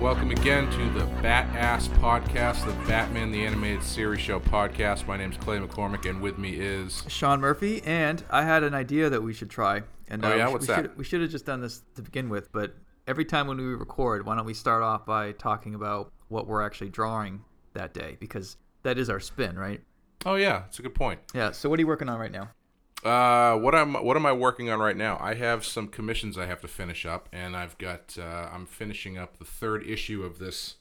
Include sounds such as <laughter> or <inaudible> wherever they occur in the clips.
welcome again to the Bat Ass Podcast, the Batman the Animated Series Show podcast. My name's Clay McCormick, and with me is Sean Murphy, and I had an idea that we should try. And Oh, uh, yeah? we, What's we that? Should, we should have just done this to begin with, but every time when we record, why don't we start off by talking about what we're actually drawing that day? Because that is our spin, right? oh yeah, it's a good point. Yeah. So what are you working on right now? Uh, what am what am I working on right now? I have some commissions I have to finish up, and I've got uh, I'm finishing up the third issue of this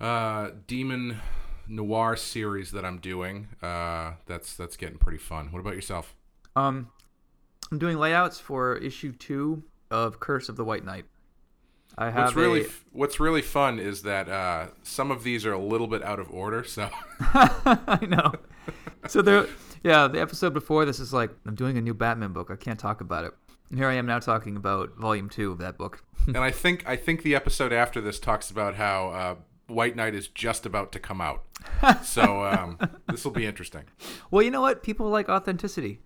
uh, Demon Noir series that I'm doing. Uh, that's that's getting pretty fun. What about yourself? Um, I'm doing layouts for issue two of Curse of the White Knight. I have What's really a- what's really fun is that uh, some of these are a little bit out of order, so. <laughs> I know. So there, yeah, the episode before this is like I'm doing a new Batman book. I can't talk about it. And here I am now talking about volume two of that book. <laughs> and I think I think the episode after this talks about how uh, White Knight is just about to come out. <laughs> So um, this will be interesting. Well, you know what? People like authenticity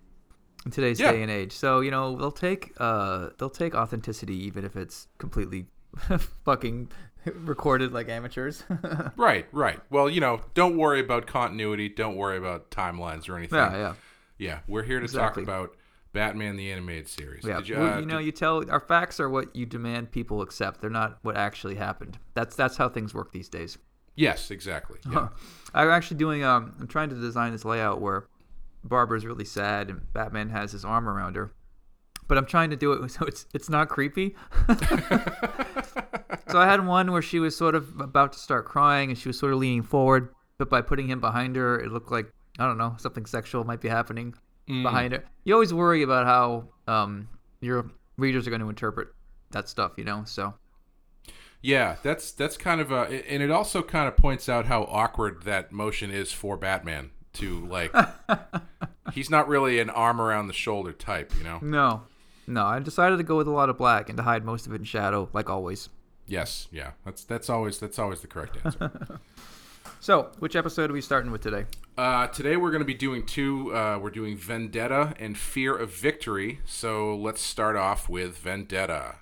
in today's Yeah. day and age. So you know they'll take uh they'll take authenticity even if it's completely <laughs> fucking <laughs> recorded like amateurs. <laughs> Right, right. Well, you know, don't worry about continuity. Don't worry about timelines or anything. yeah, yeah, Yeah, we're here to Exactly. talk about Batman the Animated Series. yeah. You, Well, uh, you know, did- you tell our facts are what you demand people accept. They're not what actually happened. That's that's how things work these days. yes, exactly. Yeah. I'm actually doing um I'm trying to design this layout where Barbara's really sad and Batman has his arm around her. But I'm trying to do it <laughs> so it's it's not creepy. <laughs> so I had one where she was sort of about to start crying and she was sort of leaning forward, but by putting him behind her, it looked like I don't know, something sexual might be happening behind her. You always worry about how um your readers are going to interpret that stuff, you know? So Yeah, that's that's kind of a, and it also kind of points out how awkward that motion is for Batman to like. <laughs> he's not really an arm around the shoulder type, you know. no. No, I decided to go with a lot of black and to hide most of it in shadow, like always. Yes, yeah, that's that's always that's always the correct answer. <laughs> So, which episode are we starting with today? uh, today we're going to be doing two. Uh, we're doing Vendetta and Fear of Victory. So let's start off with Vendetta.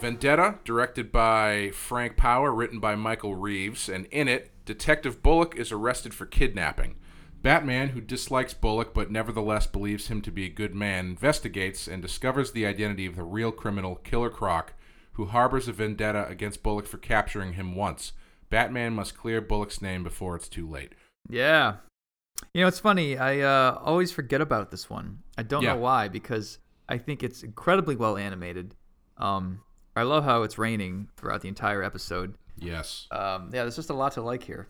Vendetta, directed by Frank Paur, written by Michael Reaves, and in it, Detective Bullock is arrested for kidnapping. Batman, who dislikes Bullock but nevertheless believes him to be a good man, investigates and discovers the identity of the real criminal, Killer Croc, who harbors a vendetta against Bullock for capturing him once. Batman must clear Bullock's name before it's too late. Yeah. You know, it's funny. I uh, always forget about this one. I don't Yeah. know why, because I think it's incredibly well animated. Um, I love how it's raining throughout the entire episode. Yes. Um, yeah, there's just a lot to like here.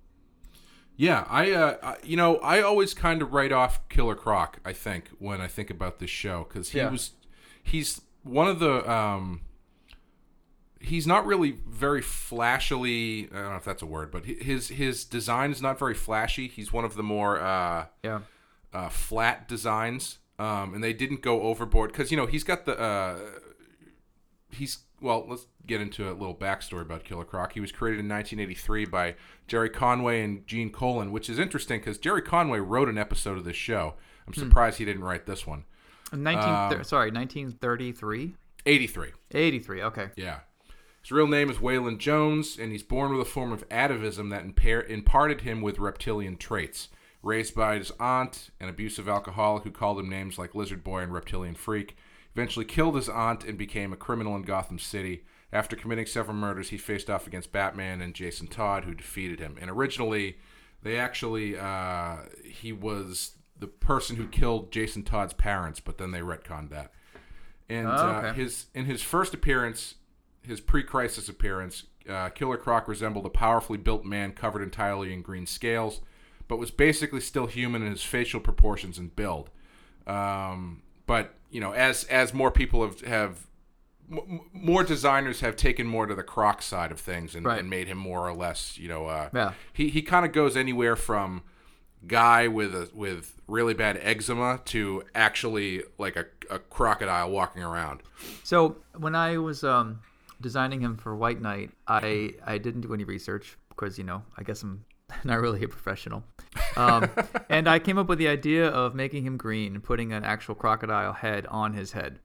Yeah, I, uh, I you know, I always kind of write off Killer Croc. I think when I think about this show because he Yeah. was, he's one of the, um, he's not really very flashily. I don't know if that's a word, but his his design is not very flashy. He's one of the more uh, Yeah. uh, flat designs, um, and they didn't go overboard because you know he's got the uh, he's well. Let's get into a little backstory about Killer Croc. He was created in 1983 by Gerry Conway and Gene Colan, which is interesting because Gerry Conway wrote an episode of this show. I'm surprised he didn't write this one. 19 Um, sorry, 1933? 83. 83, okay. Yeah. His real name is Waylon Jones, and he's born with a form of atavism that impair- imparted him with reptilian traits. Raised by his aunt, an abusive alcoholic who called him names like Lizard Boy and Reptilian Freak, eventually killed his aunt and became a criminal in Gotham City. After committing several murders, he faced off against Batman and Jason Todd, who defeated him. And originally, they actually, uh, he was the person who killed Jason Todd's parents, but then they retconned that. And Oh, uh, his in his first appearance, his pre-crisis appearance, uh, Killer Croc resembled a powerfully built man covered entirely in green scales, but was basically still human in his facial proportions and build. Um, but you know, as as more people have have m- more designers have taken more to the Croc side of things and, Right. and made him more or less, you know, uh, Yeah. he he kind of goes anywhere from guy with a with really bad eczema to actually like a, a crocodile walking around. So when I was um, designing him for White Knight, I I didn't do any research because you know I guess I'm <laughs> not really a professional, um, <laughs> and I came up with the idea of making him green and putting an actual crocodile head on his head,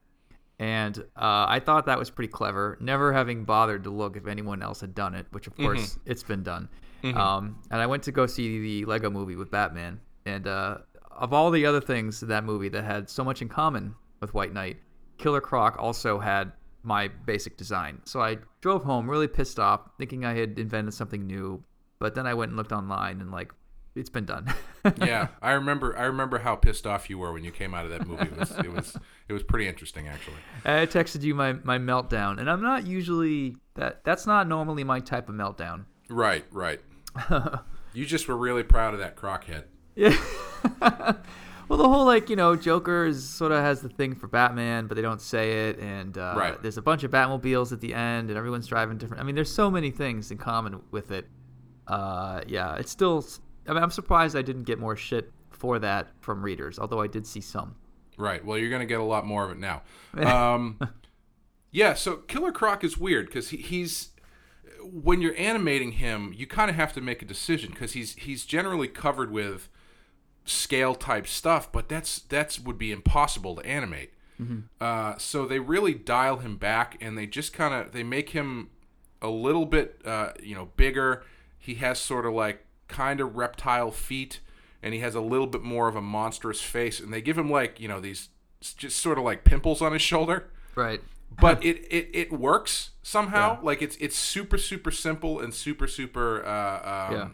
and uh, I thought that was pretty clever. Never having bothered to look if anyone else had done it, which of course it's been done. Um, and I went to go see the Lego Movie with Batman, and uh, of all the other things in that movie that had so much in common with White Knight, Killer Croc also had my basic design. So I drove home really pissed off, thinking I had invented something new. But then I went and looked online, and like, it's been done. <laughs> yeah, I remember. I remember how pissed off you were when you came out of that movie. It was it was, it was pretty interesting, actually. I texted you my, my meltdown, and I'm not usually that. That's not normally my type of meltdown. Right, right. <laughs> you just were really proud of that croc head. Yeah. <laughs> well, the whole like you know Joker is sort of has the thing for Batman, but they don't say it, and uh, Right. there's a bunch of Batmobiles at the end, and everyone's driving different. I mean, there's so many things in common with it. Uh, yeah, it's still. I mean, I'm surprised I didn't get more shit for that from readers, although I did see some. Right. Well, you're gonna get a lot more of it now. <laughs> Um, yeah. So Killer Croc is weird because he, he's when you're animating him, you kind of have to make a decision because he's he's generally covered with scale type stuff, but that's that's would be impossible to animate. Uh, so they really dial him back, and they just kind of they make him a little bit uh, you know bigger. He has sort of like kind of reptile feet, and he has a little bit more of a monstrous face, and they give him like you know these just sort of like pimples on his shoulder Right. but <laughs> it, it it works somehow. Yeah. Like it's it's super super simple and super super uh, um, Yeah.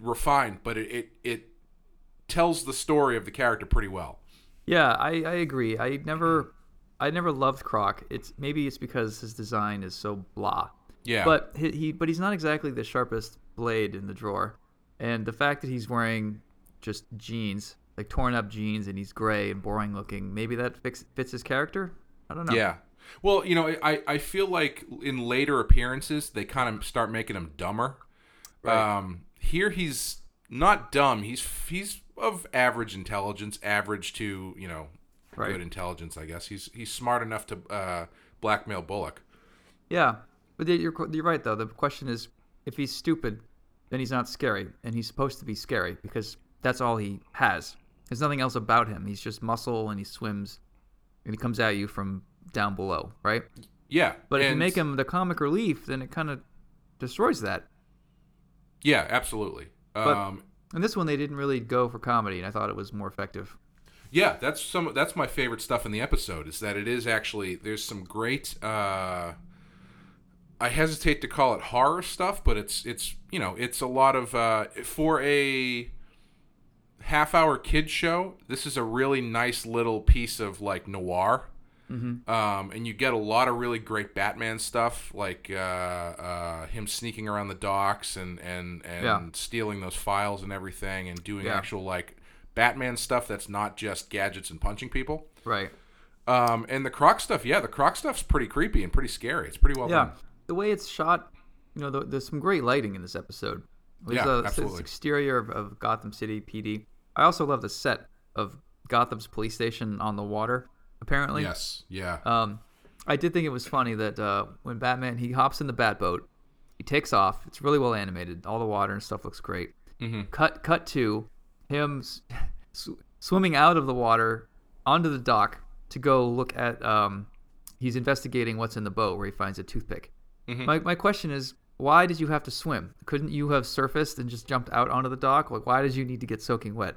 refined, but it, it it tells the story of the character pretty well. Yeah, I, I agree. I never I never loved Croc. It's maybe it's because his design is so blah. Yeah, But he, he but he's not exactly the sharpest blade in the drawer. And the fact that he's wearing just jeans, like torn up jeans and he's gray and boring looking, maybe that fix, fits his character? I don't know. yeah. Well, you know, I I feel like in later appearances they kind of start making him dumber. Right. Um, here he's not dumb. He's he's of average intelligence, average to you know Right. good intelligence, I guess. He's he's smart enough to uh, blackmail Bullock. Yeah. But you're you're right though. The question is if he's stupid, then he's not scary and he's supposed to be scary because that's all he has. There's nothing else about him. He's just muscle and he swims and he comes at you from down below, right? Yeah, But if you make him the comic relief, then it kind of destroys that. Yeah, absolutely. Um, And this one, they didn't really go for comedy, and I thought it was more effective. yeah, that's some. That's my favorite stuff in the episode. Is that it is actually there's some great. Uh, I hesitate to call it horror stuff, but it's it's you know it's a lot of uh, for a half hour kid show. This is a really nice little piece of like noir. Um, and you get a lot of really great Batman stuff, like uh, uh, him sneaking around the docks and and and Yeah. stealing those files and everything, and doing Yeah. actual like Batman stuff that's not just gadgets and punching people. Right. Um, and the Croc stuff, yeah, the Croc stuff's pretty creepy and pretty scary. It's pretty well Yeah. done. The way it's shot, you know, th there's some great lighting in this episode. There's Yeah, a, this absolutely. exterior of, of Gotham City PD. I also love the set of Gotham's police station on the water. Apparently, Yes, yeah, Um, I did think it was funny that uh, when Batman he hops in the Batboat, he takes off. It's really well animated. All the water and stuff looks great. Mhm. Cut cut to him sw- swimming out of the water onto the dock to go look at. Um, he's investigating what's in the boat where he finds a toothpick. Mhm. My my question is. Why did you have to swim? Couldn't you have surfaced and just jumped out onto the dock? Like, why did you need to get soaking wet?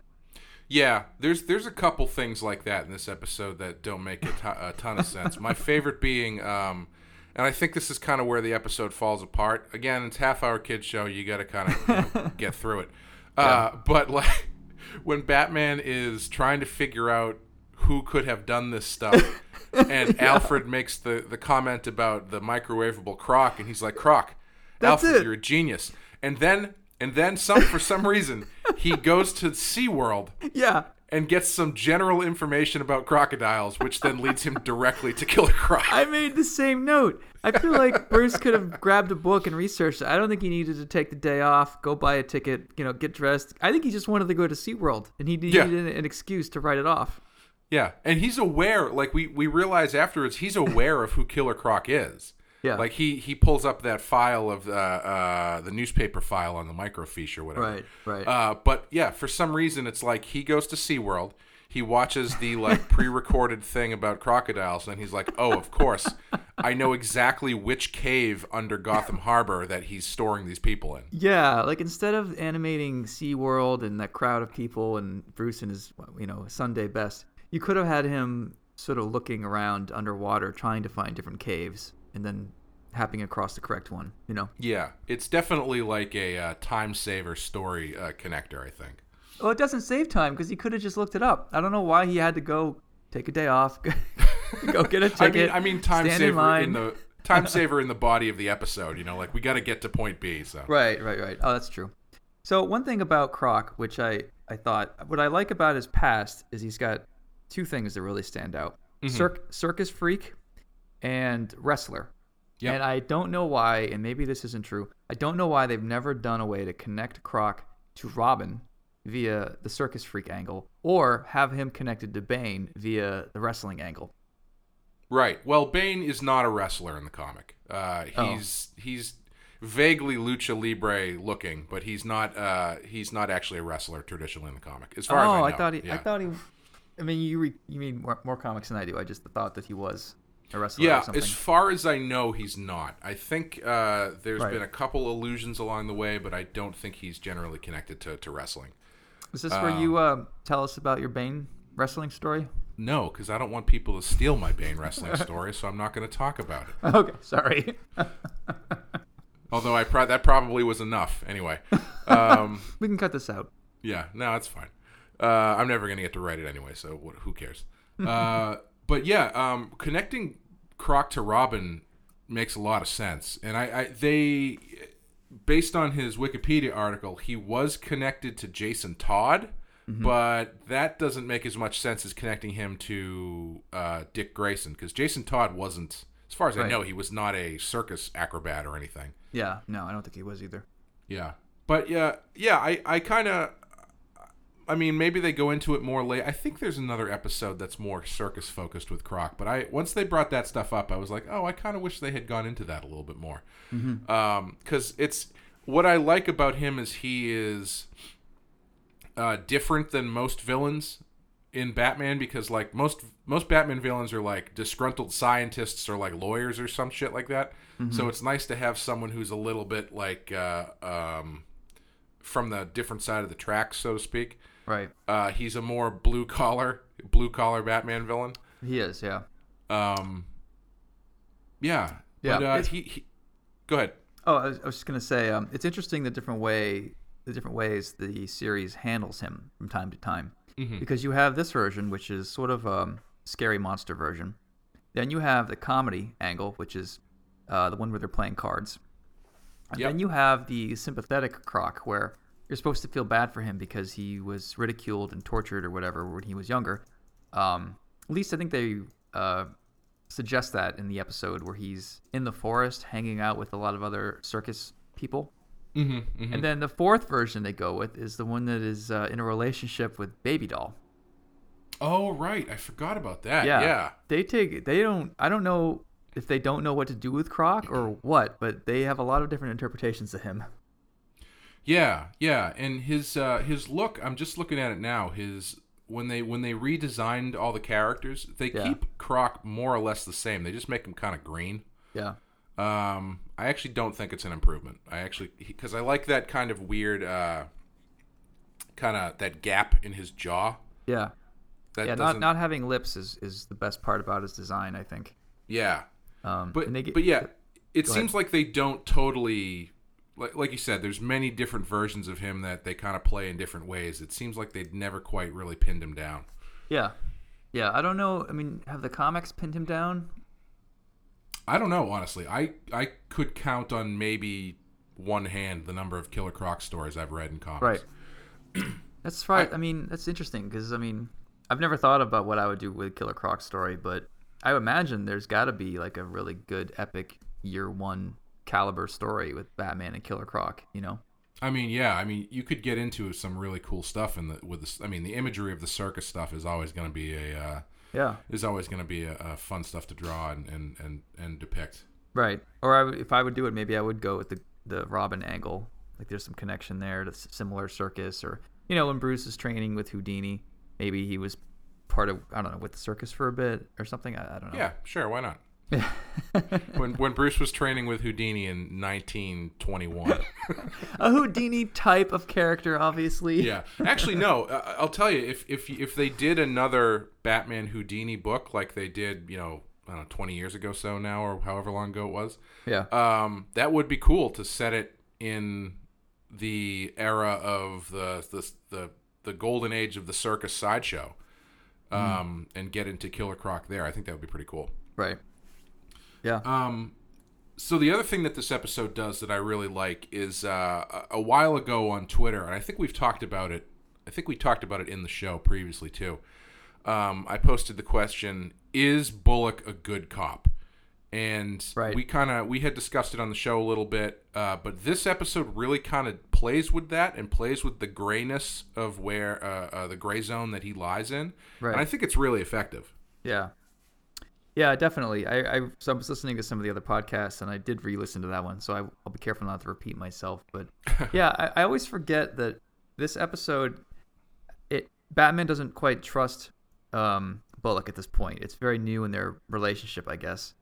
yeah. There's there's a couple things like that in this episode that don't make a ton of sense. My favorite being, um, and I think this is kind of where the episode falls apart. Again, it's half hour kid show. You got to kind of you know, <laughs> get through it. Uh, But like <laughs> when Batman is trying to figure out who could have done this stuff, <laughs> and Alfred makes the the comment about the microwavable croc, and he's like, "Croc, That's Alfred, it. you're a genius." And then and then some for some <laughs> reason he goes to SeaWorld Yeah, and gets some general information about crocodiles, which then leads him directly to Killer Croc. I made the same note. I feel like Bruce could have grabbed a book and researched. it. I don't think he needed to take the day off, go buy a ticket, you know, get dressed. I think he just wanted to go to SeaWorld and he needed Yeah. an, an excuse to write it off. Yeah, and he's aware. Like we we realize afterwards, he's aware of who Killer Croc is. Yeah. Like he he pulls up that file of uh, uh, the newspaper file on the microfiche or whatever. Right, right. Uh, but yeah, for some reason, it's like he goes to SeaWorld. He watches the like <laughs> pre-recorded thing about crocodiles, and he's like, "Oh, of course, I know exactly which cave under Gotham Harbor that he's storing these people in." Yeah, like instead of animating SeaWorld and that crowd of people and Bruce and his, you know, Sunday best, you could have had him sort of looking around underwater trying to find different caves and then happening across the correct one, you know? Yeah, it's definitely like a uh, time saver story uh, connector. I think. Well, it doesn't save time because he could have just looked it up. I don't know why he had to go take a day off, <laughs> go get a <laughs> I ticket. mean, I mean, time in saver line. in, the time saver in the body of the episode. You know, like we got to get to point B. So Right, right, right. Oh, that's true. So one thing about Croc, which I I thought what I like about his past is he's got two things that really stand out: Mm-hmm. Circ- circus freak and wrestler. Yep. And I don't know why, and maybe this isn't true. I don't know why they've never done a way to connect Croc to Robin via the circus freak angle, or have him connected to Bane via the wrestling angle. right. Well, Bane is not a wrestler in the comic. Uh, Oh. he's he's vaguely lucha libre looking, but he's not uh, he's not actually a wrestler traditionally in the comic. As far as oh, I know. I thought he. I thought he. I mean, you re, you mean more, more comics than I do. I just thought that he was a wrestler or Yeah, something. as far as I know, he's not. I think uh, there's Right. been a couple allusions along the way, but I don't think he's generally connected to, to wrestling. Is this where you uh, tell us about your Bane wrestling story? No, because I don't want people to steal my Bane wrestling story, so I'm not going to talk about it. <laughs> Okay, sorry. <laughs> Although I pro- that probably was enough. Anyway, <laughs> um, we can cut this out. yeah, no, that's fine. Uh, I'm never going to get to write it anyway, so what, who cares? <laughs> uh, but yeah, um, connecting Croc to Robin makes a lot of sense, and I, I they based on his Wikipedia article, he was connected to Jason Todd. Mm-hmm. But that doesn't make as much sense as connecting him to uh, Dick Grayson because Jason Todd wasn't, as far as I know, he was not a circus acrobat or anything. Yeah, no, I don't think he was either. Yeah, but yeah, yeah. I, I kind of, I mean, maybe they go into it more late. I think there's another episode that's more circus focused with Croc. But I once they brought that stuff up, I was like, oh, I kind of wish they had gone into that a little bit more. Because it's what I like about him is he is uh, different than most villains in Batman because like most most Batman villains are like disgruntled scientists or like lawyers or some shit like that. So it's nice to have someone who's a little bit like uh, um, from the different side of the tracks, so to speak. Right. Uh, he's a more blue collar blue collar Batman villain. He is, yeah. Um, yeah, Yeah, But, uh, he, he go ahead. Oh, I was, I was just gonna say, um, it's interesting the different way, the different ways the series handles him from time to time, Mm-hmm. because you have this version, which is sort of um, scary monster version. Then you have the comedy angle, which is uh, the one where they're playing cards. And Yep. then you have the sympathetic Croc, where you're supposed to feel bad for him because he was ridiculed and tortured or whatever when he was younger. Um, at least I think they uh, suggest that in the episode where he's in the forest hanging out with a lot of other circus people. Mm-hmm, And then the fourth version they go with is the one that is uh, in a relationship with Baby Doll. Oh right, I forgot about that. Yeah, They take they don't I don't know if they don't know what to do with Croc or what, but they have a lot of different interpretations of him. Yeah, yeah, and his uh, his look. I'm just looking at it now. His when they when they redesigned all the characters, they Yeah. keep Croc more or less the same. They just make him kind of green. Yeah. Um, I actually don't think it's an improvement. I actually because I like that kind of weird, uh, kind of that gap in his jaw. Yeah. That yeah, not doesn't. not having lips is, is the best part about his design, I think. yeah, Um, but get- but yeah, it seems like they don't totally. Like, like you said, there's many different versions of him that they kind of play in different ways. It seems like they'd never quite really pinned him down. yeah, yeah. I don't know. I mean, have the comics pinned him down? I don't know, honestly. I I could count on maybe one hand the number of Killer Croc stories I've read in comics. Right. <clears throat> That's right. I, mean, that's interesting because I mean, I've never thought about what I would do with Killer Croc story, but I imagine there's got to be like a really good epic year one caliber story with Batman and Killer Croc. You know? I mean, yeah. I mean, you could get into some really cool stuff in the with the. I mean, the imagery of the circus stuff is always going to be a. Uh, Yeah. is always going to be a, a fun stuff to draw and and and, and depict. Right. Or I would, if I would do it, maybe I would go with the the Robin angle. Like there's some connection there to similar circus, or you know, when Bruce is training with Houdini, maybe he was part of I don't know with the circus for a bit or something. I, I don't know. Yeah, sure. Why not? <laughs> when when Bruce was training with Houdini in 1921. <laughs> a Houdini type of character, obviously. yeah, actually, no. I- I'll tell you if if if they did another Batman Houdini book like they did, you know, I don't know, 20 years ago, so now or however long ago it was, Yeah. um, that would be cool to set it in the era of the the the, the golden age of the circus sideshow, um, and get into Killer Croc there. I think that would be pretty cool. Right. Yeah. Um, so the other thing that this episode does that I really like is uh, a while ago on Twitter, and I think we've talked about it. I think we talked about it in the show previously too. Um, I posted the question: Is Bullock a good cop? And Right. we kind of we had discussed it on the show a little bit, uh, but this episode really kind of plays with that and plays with the grayness of where uh, uh, the gray zone that he lies in, Right. and I think it's really effective. Yeah. Yeah, definitely. I, I so I was listening to some of the other podcasts and I did re-listen to that one, so I, I'll be careful not to repeat myself. But <laughs> yeah, I, I always forget that this episode, it Batman doesn't quite trust um, Bullock at this point. It's very new in their relationship, I guess.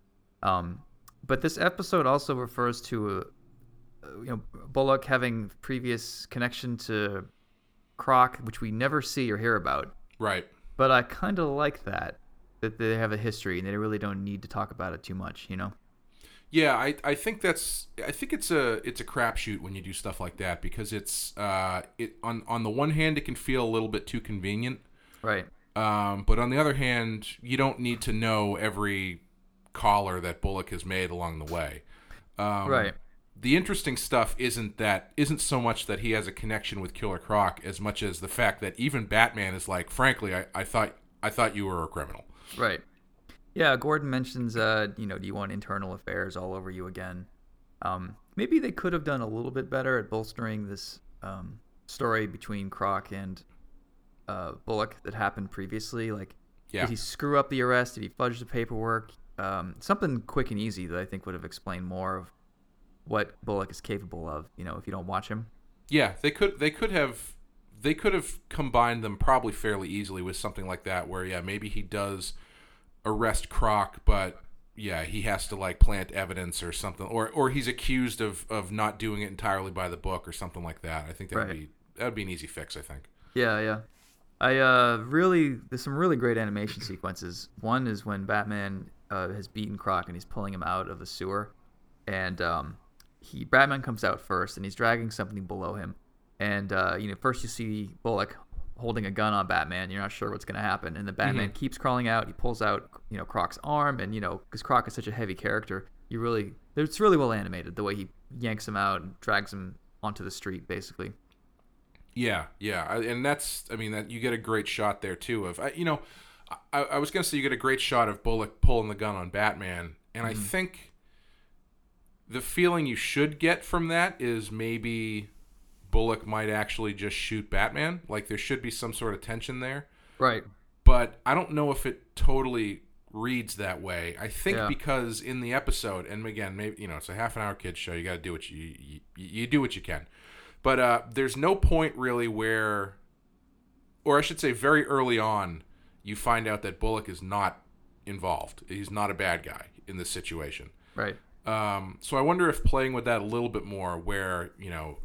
Um, but this episode also refers to, uh, you know, Bullock having previous connection to Croc, which we never see or hear about Right. but I kind of like that that they have a history and they really don't need to talk about it too much, you know. Yeah, I, I think that's I think it's a it's a crapshoot when you do stuff like that because it's uh it on on the one hand it can feel a little bit too convenient, Right. um, but on the other hand you don't need to know every collar that Bullock has made along the way. Um, Right. The interesting stuff isn't that isn't so much that he has a connection with Killer Croc as much as the fact that even Batman is like, frankly, I, I thought I thought you were a criminal. Right. Yeah, Gordon mentions uh, you know, do you want internal affairs all over you again? Um, maybe they could have done a little bit better at bolstering this um, story between Croc and uh, Bullock that happened previously. Like, Yeah. did he screw up the arrest? Did he fudge the paperwork? Um, something quick and easy that I think would have explained more of what Bullock is capable of. You know, if you don't watch him. Yeah, they could they could have they could have combined them probably fairly easily with something like that where yeah, maybe he does arrest Croc, but yeah, he has to like plant evidence or something or or he's accused of of not doing it entirely by the book or something like that. I think that would Right. be that would be an easy fix, I think. Yeah, yeah. I uh really there's some really great animation <clears throat> sequences. One is when Batman uh, has beaten Croc and he's pulling him out of the sewer, and um, he Batman comes out first and he's dragging something below him, and uh, you know first you see Bullock holding a gun on Batman. You're not sure what's gonna happen, and the Batman keeps crawling out. He pulls out you know Croc's arm, and you know because Croc is such a heavy character, you really it's really well animated the way he yanks him out and drags him onto the street basically. Yeah, yeah, and that's I mean that you get a great shot there too of you know I, I was gonna say you get a great shot of Bullock pulling the gun on Batman, and I think the feeling you should get from that is maybe Bullock might actually just shoot Batman. Like there should be some sort of tension there, Right. but I don't know if it totally reads that way. I think Yeah. because in the episode, and again, maybe you know, it's a half an hour kids show. You got to do what you, you you do what you can, but uh, there's no point really where, or I should say, very early on, you find out that Bullock is not involved. He's not a bad guy in this situation. Right. Um, so I wonder if playing with that a little bit more, where you know,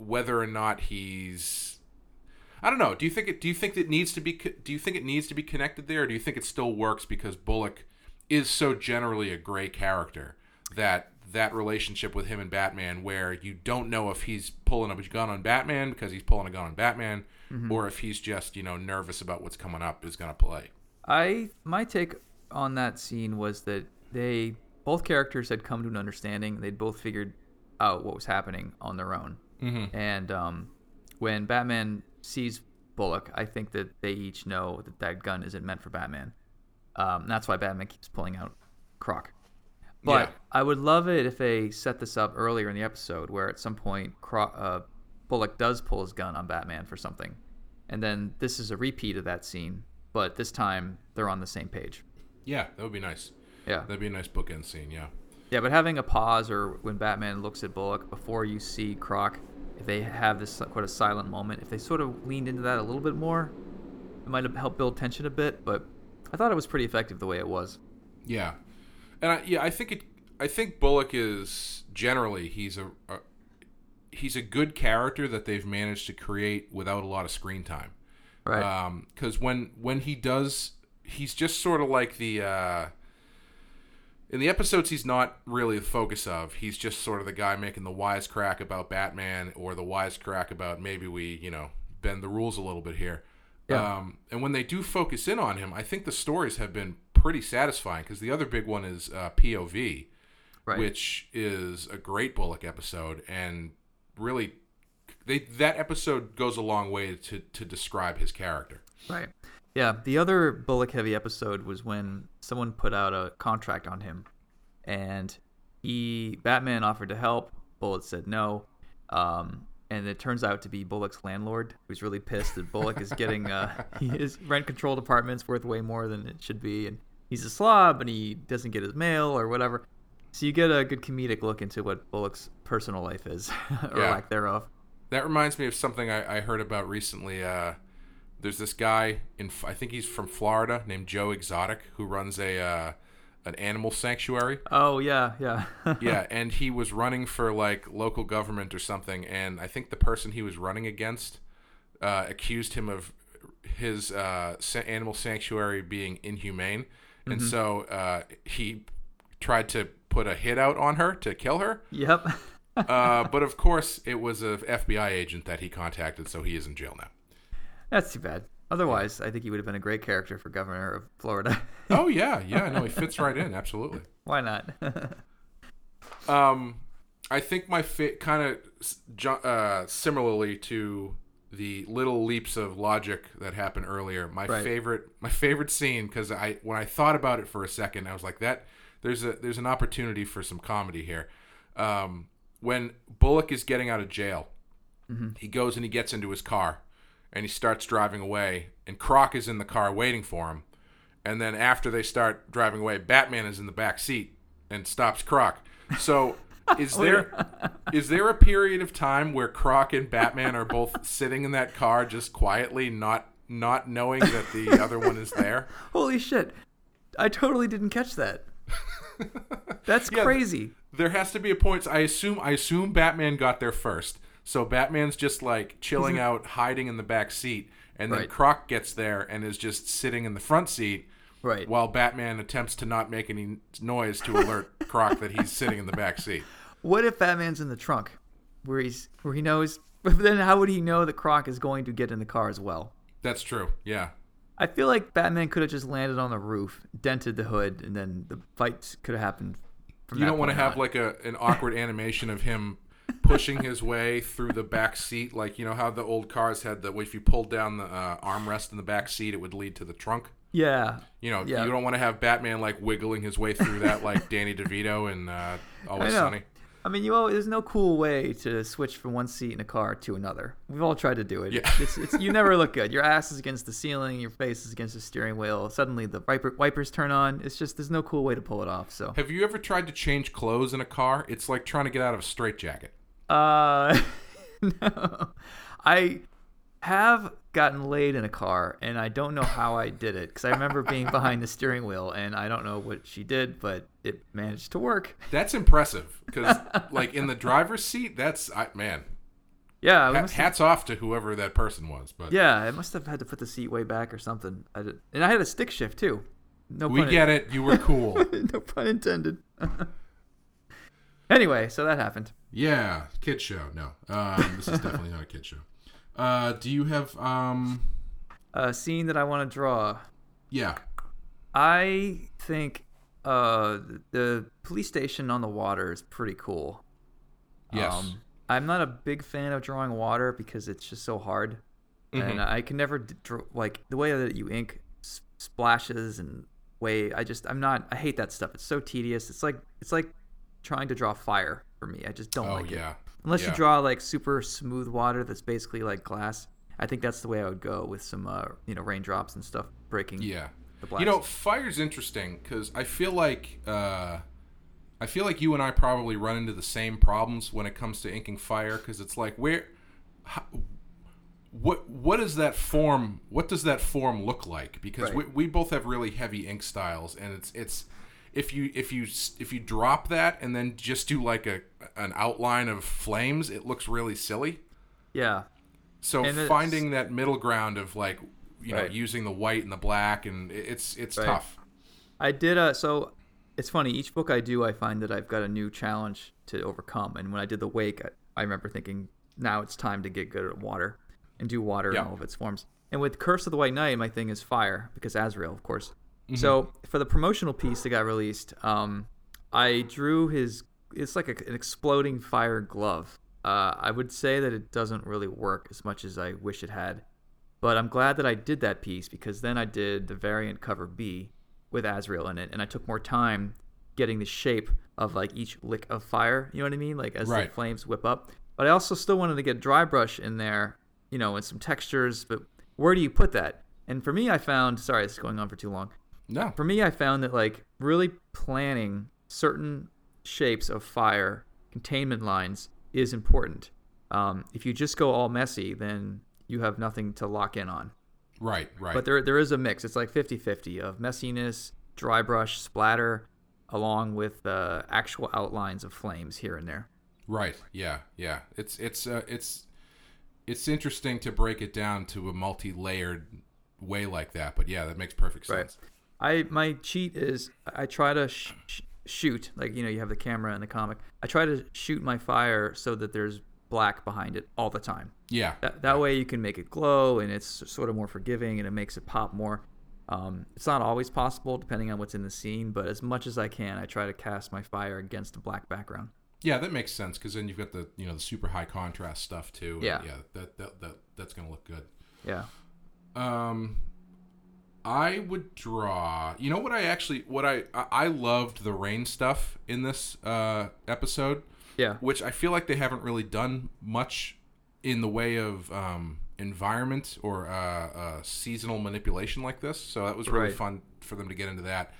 whether or not he's, I don't know. Do you think it? Do you think it needs to be? Do you think it needs to be connected there, or do you think it still works because Bullock is so generally a gray character that that relationship with him and Batman, where you don't know if he's pulling a gun on Batman because he's pulling a gun on Batman, mm-hmm. or if he's just you know nervous about what's coming up is going to play. I my take on that scene was that they both characters had come to an understanding. They'd both figured out what was happening on their own. Mm-hmm. And um, when Batman sees Bullock, I think that they each know that that gun isn't meant for Batman. Um, that's why Batman keeps pulling out Croc. But Yeah. I would love it if they set this up earlier in the episode, where at some point Cro- uh, Bullock does pull his gun on Batman for something, and then this is a repeat of that scene, but this time they're on the same page. Yeah, that would be nice. Yeah, That'd be a nice bookend scene. Yeah. yeah, but having a pause or when Batman looks at Bullock before you see Croc, if they have this quite a silent moment, if they sort of leaned into that a little bit more, it might have helped build tension a bit. But I thought it was pretty effective the way it was. Yeah, and I, yeah, I think it. I think Bullock is generally he's a, a he's a good character that they've managed to create without a lot of screen time. Right. Because when when he does, he's just sort of like the. Uh, in the episodes, he's not really the focus of. He's just sort of the guy making the wisecrack about Batman or the wisecrack about maybe we, you know, bend the rules a little bit here. Yeah. Um, and when they do focus in on him, I think the stories have been pretty satisfying because the other big one is uh, POV, right. which is a great Bullock episode and really they that episode goes a long way to to describe his character. Right. Yeah. The other Bullock heavy episode was when someone put out a contract on him, and he Batman offered to help. Bullock said no. Um, and it turns out to be Bullock's landlord, who's really pissed that Bullock is getting uh, <laughs> his rent controlled apartment's worth way more than it should be, and he's a slob and he doesn't get his mail or whatever. So you get a good comedic look into what Bullock's personal life is, <laughs> or Yeah. lack thereof. That reminds me of something I, I heard about recently. Uh, there's this guy in I think he's from Florida named Joe Exotic who runs a uh, an animal sanctuary. Oh yeah, yeah. <laughs> yeah, and he was running for like local government or something, and I think the person he was running against uh, accused him of his uh, animal sanctuary being inhumane, and so uh, he tried to put a hit out on her to kill her. yep. <laughs> Uh, but of course, it was a FBI agent that he contacted, so he is in jail now. That's too bad. Otherwise, I think he would have been a great character for governor of Florida. <laughs> Oh yeah, <laughs> yeah, no, he fits right in, absolutely. Why not? <laughs> Um, I think my fit kind of uh, similarly to the little leaps of logic that happened earlier. My Right. favorite, my favorite scene because I when I thought about it for a second, I was like that. There's a there's an opportunity for some comedy here. Um, when Bullock is getting out of jail, he goes and he gets into his car, and he starts driving away, and Croc is in the car waiting for him. And then after they start driving away, Batman is in the back seat and stops Croc. So <laughs> is there is there a period of time where Croc and Batman are both <laughs> sitting in that car just quietly, not not knowing that the <laughs> other one is there? Holy shit! I totally didn't catch that. That's Yeah, crazy. There has to be a point. I assume I assume Batman got there first. So Batman's just like chilling mm-hmm. out, hiding in the back seat, and then Right. Croc gets there and is just sitting in the front seat Right. while Batman attempts to not make any noise to alert <laughs> Croc that he's sitting in the back seat. What if Batman's in the trunk, where he's where he knows? But <laughs> then how would he know that Croc is going to get in the car as well? That's true. Yeah. I feel like Batman could have just landed on the roof, dented the hood, and then the fight could have happened. You don't want to have on. like a an <laughs> awkward animation of him pushing his way through the back seat, like you know how the old cars had the if you pulled down the uh, armrest in the back seat, it would lead to the trunk. yeah. You know, Yeah. you don't want to have Batman like wiggling his way through that like <laughs> Danny DeVito and uh, Always I. Sunny. I mean, you always, there's no cool way to switch from one seat in a car to another. We've all tried to do it. Yeah. It's, it's, you never look good. Your ass is against the ceiling, your face is against the steering wheel. Suddenly the wiper, wipers turn on. It's just there's no cool way to pull it off. So, Have you ever tried to change clothes in a car? It's like trying to get out of a straitjacket. Uh, <laughs> no, I have gotten laid in a car, and I don't know how I did it because I remember being behind the steering wheel, and I don't know what she did, but it managed to work. That's impressive because, <laughs> like, in the driver's seat, that's I, man. Yeah, we ha- must have- hats off to whoever that person was. But Yeah, I must have had to put the seat way back or something. I did, and I had a stick shift too. No we get it. You were cool. <laughs> no pun intended. Anyway, so that happened. yeah, kid show. No, um, this is definitely not a kid show. Uh, do you have um? A scene that I want to draw. Yeah, I think uh, the police station on the water is pretty cool. yes, Um, I'm not a big fan of drawing water because it's just so hard. Mm-hmm. and I can never d- dr- like the way that you ink splashes and way. I just I'm not. I hate that stuff. It's so tedious. It's like it's like trying to draw fire for me. I just don't Oh like it. yeah. Unless Yeah. you draw like super smooth water that's basically like glass. I think that's the way I would go with some uh, you know raindrops and stuff breaking. Yeah. The You know, fire's interesting because I feel like uh, I feel like you and I probably run into the same problems when it comes to inking fire because it's like where, how, what what does that form? What does that form look like? Because we, we both have really heavy ink styles, and it's it's if you if you if you drop that and then just do like a an outline of flames, it looks really silly. Yeah. So And finding that middle ground of like you know using the white and the black and it's it's Right. tough. I did uh so it's funny, each book I do I find that I've got a new challenge to overcome. And when I did the wake, I, I remember thinking, now it's time to get good at water and do water Yeah. in all of its forms. And with Curse of the White Knight, my thing is fire, because Azrael, of course. Mm-hmm. So for the promotional piece that got released, um, I drew his it's like a, an exploding fire glove. Uh, I would say that it doesn't really work as much as I wish it had. But I'm glad that I did that piece because then I did the variant cover B with Azrael in it, and I took more time getting the shape of like each lick of fire. You know what I mean? Like as Right. the flames whip up. But I also still wanted to get dry brush in there, you know, and some textures. But where do you put that? And for me, I found sorry, it's going on for too long. No. For me, I found that like really planning certain shapes of fire containment lines is important. Um, if you just go all messy, then you have nothing to lock in on. Right, right. But there there is a mix. It's like 50-50 of messiness, dry brush, splatter, along with uh, actual outlines of flames here and there. right. Yeah, yeah. It's it's uh, it's it's interesting to break it down to a multi-layered way like that, but yeah, that makes perfect sense. I my cheat is I try to sh- sh- shoot like you know you have the camera in the comic. I try to shoot my fire so that there's black behind it all the time. Yeah. That, that way you can make it glow and it's sort of more forgiving and it makes it pop more. Um, it's not always possible depending on what's in the scene, but as much as I can, I try to cast my fire against a black background. Yeah, that makes sense because then you've got the you know the super high contrast stuff too. Yeah. yeah. That that, that that's gonna look good. Yeah. Um, I would draw. You know what I actually what I I loved the rain stuff in this uh episode, Yeah. which I feel like they haven't really done much in the way of um environment or uh, uh seasonal manipulation like this. So that was really Right. fun for them to get into that.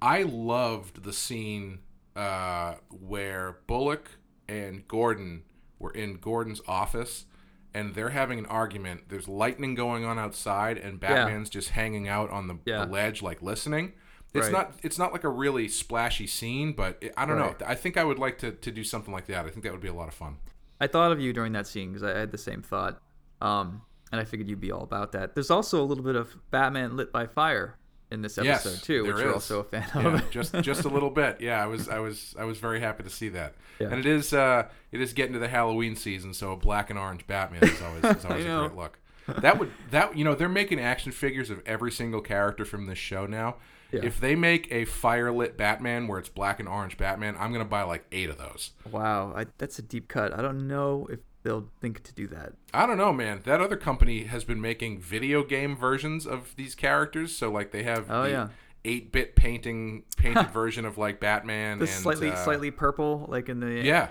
I loved the scene uh where Bullock and Gordon were in Gordon's office and they're having an argument. There's lightning going on outside, and Batman's just hanging out on the, Yeah. the ledge, like listening. It's Right. not. It's not like a really splashy scene, but it, I don't Right. know. I think I would like to, to do something like that. I think that would be a lot of fun. I thought of you during that scene because I had the same thought. Um, and I figured you'd be all about that. There's also a little bit of Batman lit by fire in this episode Yes, too, which you're is. also a fan Yeah, of. just just a little <laughs> bit. Yeah, I was I was I was very happy to see that. Yeah. And it is uh it is getting to the Halloween season, so a black and orange Batman is always is <laughs> always a know. great look. That would that you know they're making action figures of every single character from this show now. Yeah. If they make a firelit Batman where it's black and orange Batman, I'm gonna buy like eight of those. wow, I, that's a deep cut. I don't know if they'll think to do that. I don't know, man. That other company has been making video game versions of these characters, so like they have Oh, the yeah. 8-bit painting painted <laughs> version of like Batman The and slightly uh, slightly purple, like in the Yeah.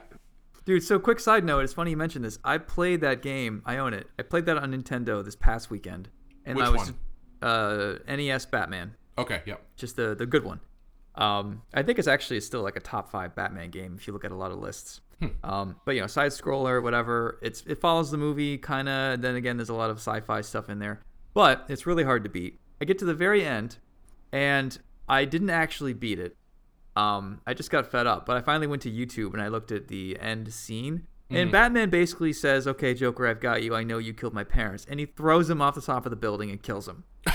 Dude, so quick side note, it's funny you mentioned this. I played that game. I own it. I played that on Nintendo this past weekend. And Which I was one? uh NES Batman, Okay, yep. just the the good one. Um I think it's actually still like a top 5 Batman game if you look at a lot of lists. Hmm. Um but you know, side scroller whatever. It's it follows the movie kind of then again there's a lot of sci-fi stuff in there. But it's really hard to beat. I get to the very end and I didn't actually beat it. Um, I just got fed up, but I finally went to YouTube and I looked at the end scene. And Mm. Batman basically says, "Okay, Joker, I've got you. I know you killed my parents," and he throws him off the top of the building and kills him. <laughs>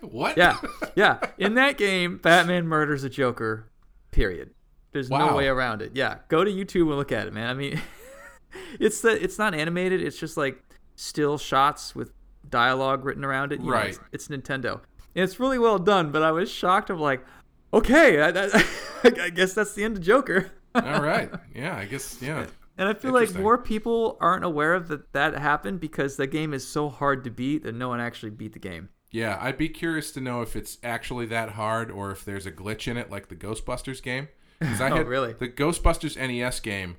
What? Yeah, yeah. In that game, Batman murders a Joker. Period. There's no way around it. Yeah, go to YouTube and look at it, man. I mean, <laughs> it's the it's not animated. It's just like still shots with dialogue written around it. You know, Right. it's, it's Nintendo. And it's really well done, but I was shocked. I'm like, okay, I, I, <laughs> I guess that's the end of Joker. All right. <laughs> Yeah, I guess yeah. And I feel like more people aren't aware of that that happened because the game is so hard to beat that no one actually beat the game. Yeah, I'd be curious to know if it's actually that hard or if there's a glitch in it, like the Ghostbusters game. I <laughs> Oh, had, really? The Ghostbusters NES game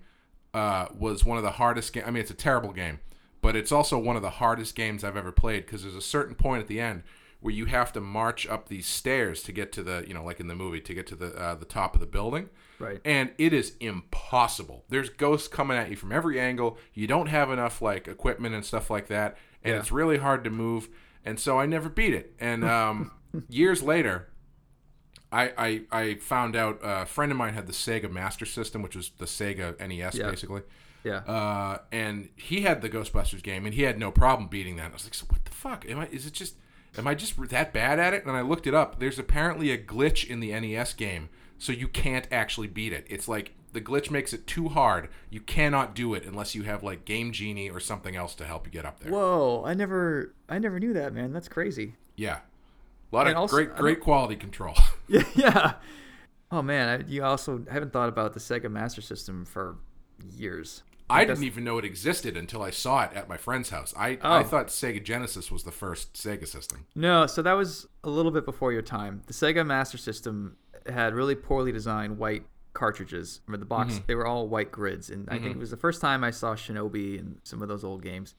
uh, was one of the hardest games. I mean, it's a terrible game, but it's also one of the hardest games I've ever played because there's a certain point at the end where you have to march up these stairs to get to the, you know, like in the movie, to get to the uh, the top of the building. Right. And it is impossible. There's ghosts coming at you from every angle. You don't have enough like equipment and stuff like that, and Yeah. it's really hard to move. And so I never beat it. And um, <laughs> years later, I, I I found out uh, a friend of mine had the Sega Master System, which was the Sega NES Yeah. basically. Yeah. Uh, and he had the Ghostbusters game, and he had no problem beating that. I was like, so what the fuck? Am I? Is it just? Am I just that bad at it? And I looked it up. There's apparently a glitch in the NES game, so you can't actually beat it. It's like the glitch makes it too hard. You cannot do it unless you have like Game Genie or something else to help you get up there. Whoa! I never, I never knew that, man. That's crazy. Yeah, a lot And of also- great great quality control. <laughs> <laughs> Yeah, yeah. Oh man, I, you also haven't thought about the Sega Master System for years. I didn't even know it existed until I saw it at my friend's house. I, I Oh. thought Sega Genesis was the first Sega system. No, so that was a little bit before your time. The Sega Master System had really poorly designed white cartridges. Remember the box? Mm-hmm. They were all white grids, and I think mm-hmm. it was the first time I saw Shinobi and some of those old games.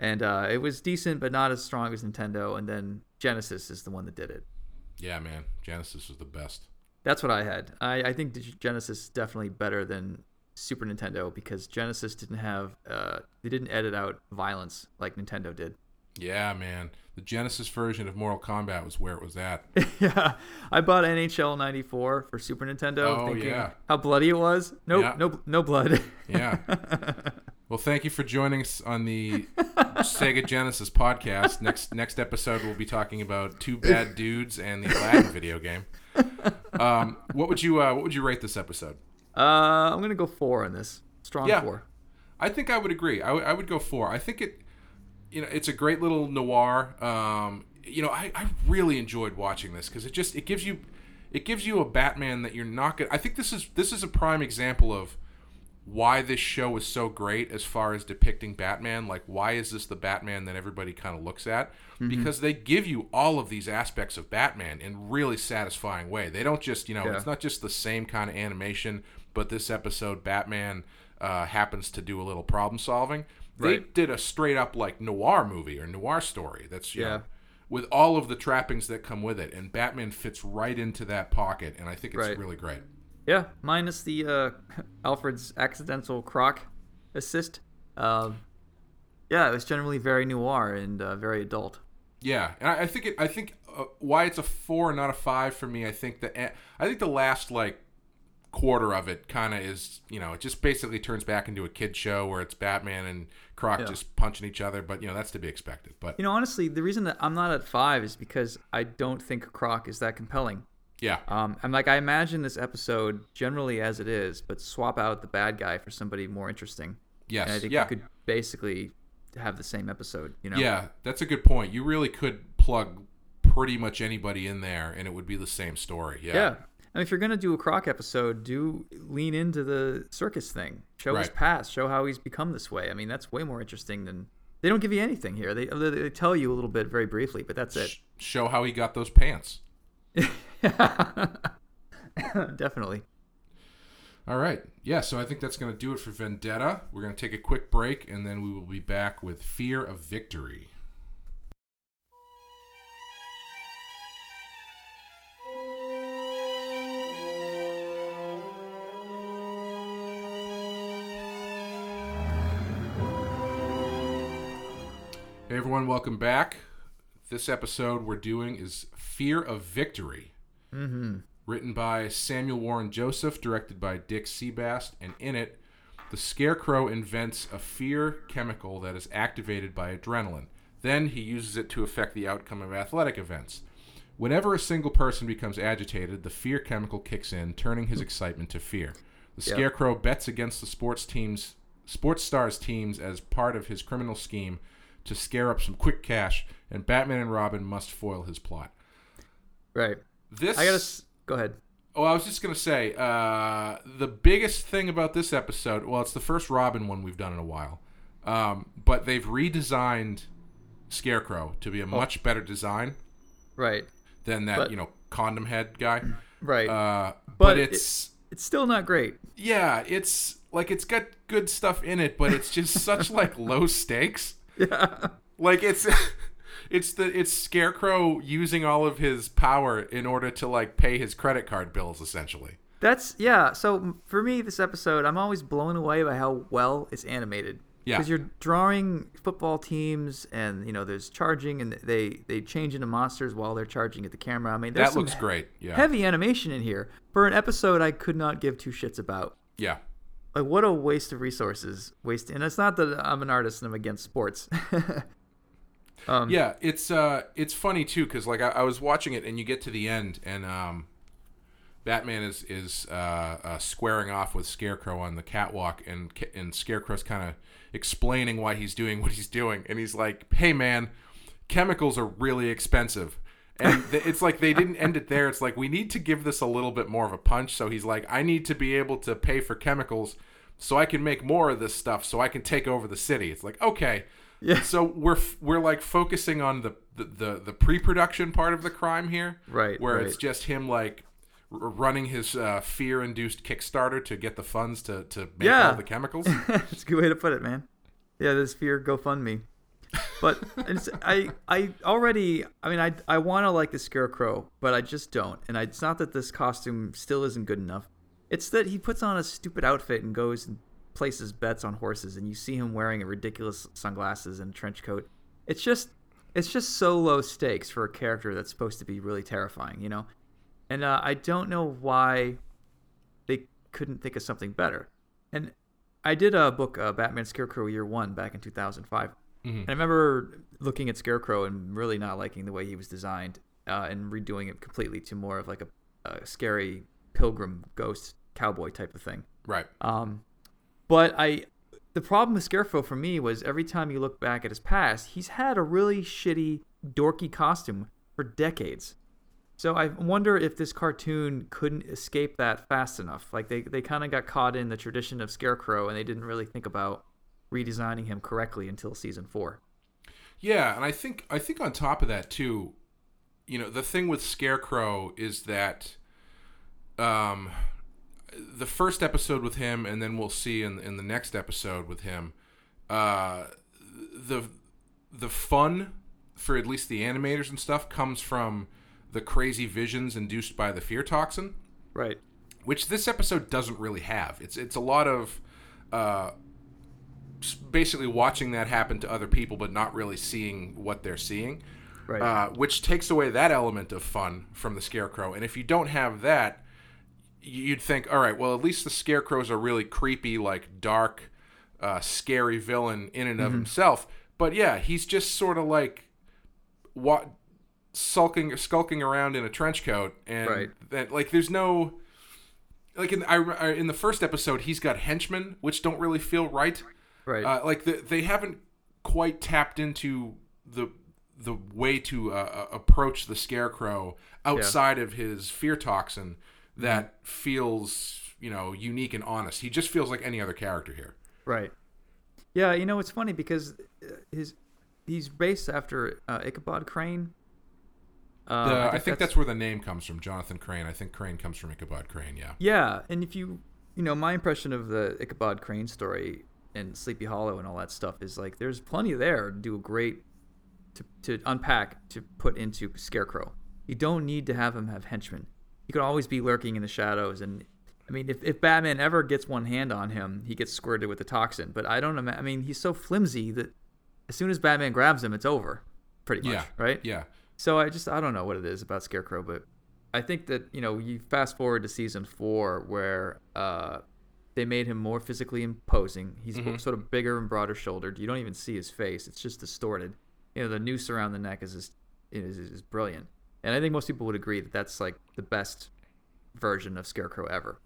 And uh, it was decent, but not as strong as Nintendo. And then Genesis is the one that did it. Yeah, man, Genesis was the best. That's what I had. I, I think Genesis is definitely better than Super Nintendo because Genesis didn't have uh, they didn't edit out violence like Nintendo did. Yeah, man, the Genesis version of Mortal Kombat was where it was at. <laughs> yeah, I bought NHL '94 for Super Nintendo, Oh, thinking yeah. how bloody it was. Nope, Yeah. no, no blood. Yeah. <laughs> well, thank you for joining us on the Sega Genesis podcast. Next next episode, we'll be talking about two bad dudes and the Aladdin video game. Um, what would you uh, What would you rate this episode? uh, I'm gonna go four on this. Strong Yeah. four. I think I would agree. I would- would go four. I think it, you know, it's a great little noir. Um, you know, I, I really enjoyed watching this because it just it gives you, it gives you a Batman that you're not gonna. I think this is this is a prime example of why this show is so great as far as depicting Batman. Like, why is this the Batman that everybody kind of looks at? Because they give you all of these aspects of Batman in really satisfying way. They don't just, you know, Yeah. it's not just the same kind of animation, but this episode, Batman uh, happens to do a little problem solving. They Right. did a straight up like noir movie or noir story. That's you Yeah. know, with all of the trappings that come with it, and Batman fits right into that pocket, and I think it's Right. really great. Yeah, minus the uh, <laughs> Alfred's accidental croc assist. Um, yeah, it was generally very noir and uh, very adult. Yeah, and I, I think it. I think uh, why it's a four, not a five for me. I think the I think the last like quarter of it kind of is you know it just basically turns back into a kid show where it's Batman and Croc Yeah. just punching each other, but you know that's to be expected. But You know, honestly, the reason that I'm not at five is because I don't think Croc is that compelling. Yeah, Um, I'm like, I imagine this episode generally as it is, but swap out the bad guy for somebody more interesting. yes, And I think yeah, you could basically have the same episode. You know? yeah. That's a good point. You really could plug pretty much anybody in there, and it would be the same story. Yeah, Yeah. And if you're gonna do a Croc episode, do lean into the circus thing. Show his past. Show how he's become this way. I mean, that's way more interesting than they don't give you anything here. They, they tell you a little bit very briefly, but that's it. Show how he got those pants. <laughs> Definitely. All right. Yeah, so I think that's going to do it for Vendetta. We're going to take a quick break and then we will be back with Fear of Victory. Hey everyone, welcome back. This episode we're doing is Fear of Victory. Mm-hmm. written by Samuel Warren Joseph, directed by Dick Sebast, and in it, the Scarecrow invents a fear chemical that is activated by adrenaline. Then he uses it to affect the outcome of athletic events. Whenever a single person becomes agitated, the fear chemical kicks in, turning his excitement to fear. The Yep. Scarecrow bets against the sports teams, sports stars teams as part of his criminal scheme to scare up some quick cash, and Batman and Robin must foil his plot. Right. This I gotta s- go ahead. Oh, I was just gonna say uh, the biggest thing about this episode. Well, it's the first Robin one we've done in a while, um, but they've redesigned Scarecrow to be a much better design Right. than that But- you know condom head guy. <clears throat> Right. Uh, but, But it- it's it's still not great. yeah, it's like it's got good stuff in it, but it's just such like low stakes. Yeah. Like it's <laughs> it's the it's Scarecrow using all of his power in order to like pay his credit card bills essentially. That's yeah. So for me, this episode, I'm always blown away by how well it's animated. Yeah. Because you're drawing football teams, and you know there's charging, and they they change into monsters while they're charging at the camera. I mean, there's That looks great. Yeah. heavy animation in here for an episode I could not give two shits about. Yeah. Like what a waste of resources. Waste, and it's not that I'm an artist and I'm against sports. <laughs> um, Yeah, it's uh it's funny too cuz like I, I was watching it and you get to the end and um Batman is is uh, uh squaring off with Scarecrow on the catwalk and and Scarecrow's kind of explaining why he's doing what he's doing and he's like, "Hey man, chemicals are really expensive." And th- it's like they didn't end it there. It's like we need to give this a little bit more of a punch. So he's like, "I need to be able to pay for chemicals so I can make more of this stuff so I can take over the city." It's like, "Okay, Yeah. so we're f- we're like focusing on the the, the, the pre-production part of the crime here, Right, Where right. it's just him like running his uh, fear-induced Kickstarter to get the funds to to make Yeah. all the chemicals. <laughs> That's a good way to put it, man. Yeah, this fear GoFundMe. But I I already I mean I I want to like the scarecrow, but I just don't. And I, it's not that this costume still isn't good enough. It's that he puts on a stupid outfit and goes and places bets on horses, and you see him wearing ridiculous sunglasses and a trench coat. It's just it's just so low stakes for a character that's supposed to be really terrifying, you know. And uh, I don't know why they couldn't think of something better. And I did a book, uh, Batman Scarecrow Year One, back in 2005. And I remember looking at Scarecrow and really not liking the way he was designed uh, and redoing it completely to more of like a, a scary pilgrim ghost cowboy type of thing. right. Um, but I, the problem with Scarecrow for me was every time you look back at his past, he's had a really shitty, dorky costume for decades. So I wonder if this cartoon couldn't escape that fast enough. Like they, they kind of got caught in the tradition of Scarecrow and they didn't really think about redesigning him correctly until season four. Yeah, and I think I think on top of that too, you know, the thing with Scarecrow is that um the first episode with him and then we'll see in in the next episode with him uh the the fun for at least the animators and stuff comes from the crazy visions induced by the fear toxin Right. which this episode doesn't really have. It's it's a lot of uh, basically watching that happen to other people, but not really seeing what they're seeing, Right. uh, which takes away that element of fun from the scarecrow. And if you don't have that, you'd think, all right, well, at least the scarecrow's a really creepy, like dark, uh, scary villain in and of himself. But yeah, he's just sort of like what sulking skulking around in a trench coat and Right. that like there's no like in I, I- in the first episode he's got henchmen which don't really feel right right. uh, like the, they haven't quite tapped into the the way to uh, uh, approach the scarecrow outside of his fear toxin that feels you know unique and honest he just feels like any other character here Right. Yeah, you know it's funny because uh, his he's based after uh, Ichabod Crane. Uh, The- I, think that's, where the name comes from jonathan crane i think crane comes from ichabod crane yeah yeah. And if you you know my impression of the Ichabod Crane story and Sleepy Hollow and all that stuff is like there's plenty there to do a great to to unpack to put into Scarecrow. You don't need to have him have henchmen. He could always be lurking in the shadows and. I mean, if, if Batman ever gets one hand on him, he gets squirted with the toxin. But I don't ima- I mean, he's so flimsy that as soon as Batman grabs him, it's over, pretty much, yeah right? yeah So I just I don't know what it is about Scarecrow, but I think that you know you fast forward to season four where uh, they made him more physically imposing. He's sort of bigger and broader shouldered. You don't even see his face; it's just distorted. You know, the noose around the neck is just, is is brilliant, and I think most people would agree that that's like the best version of Scarecrow ever.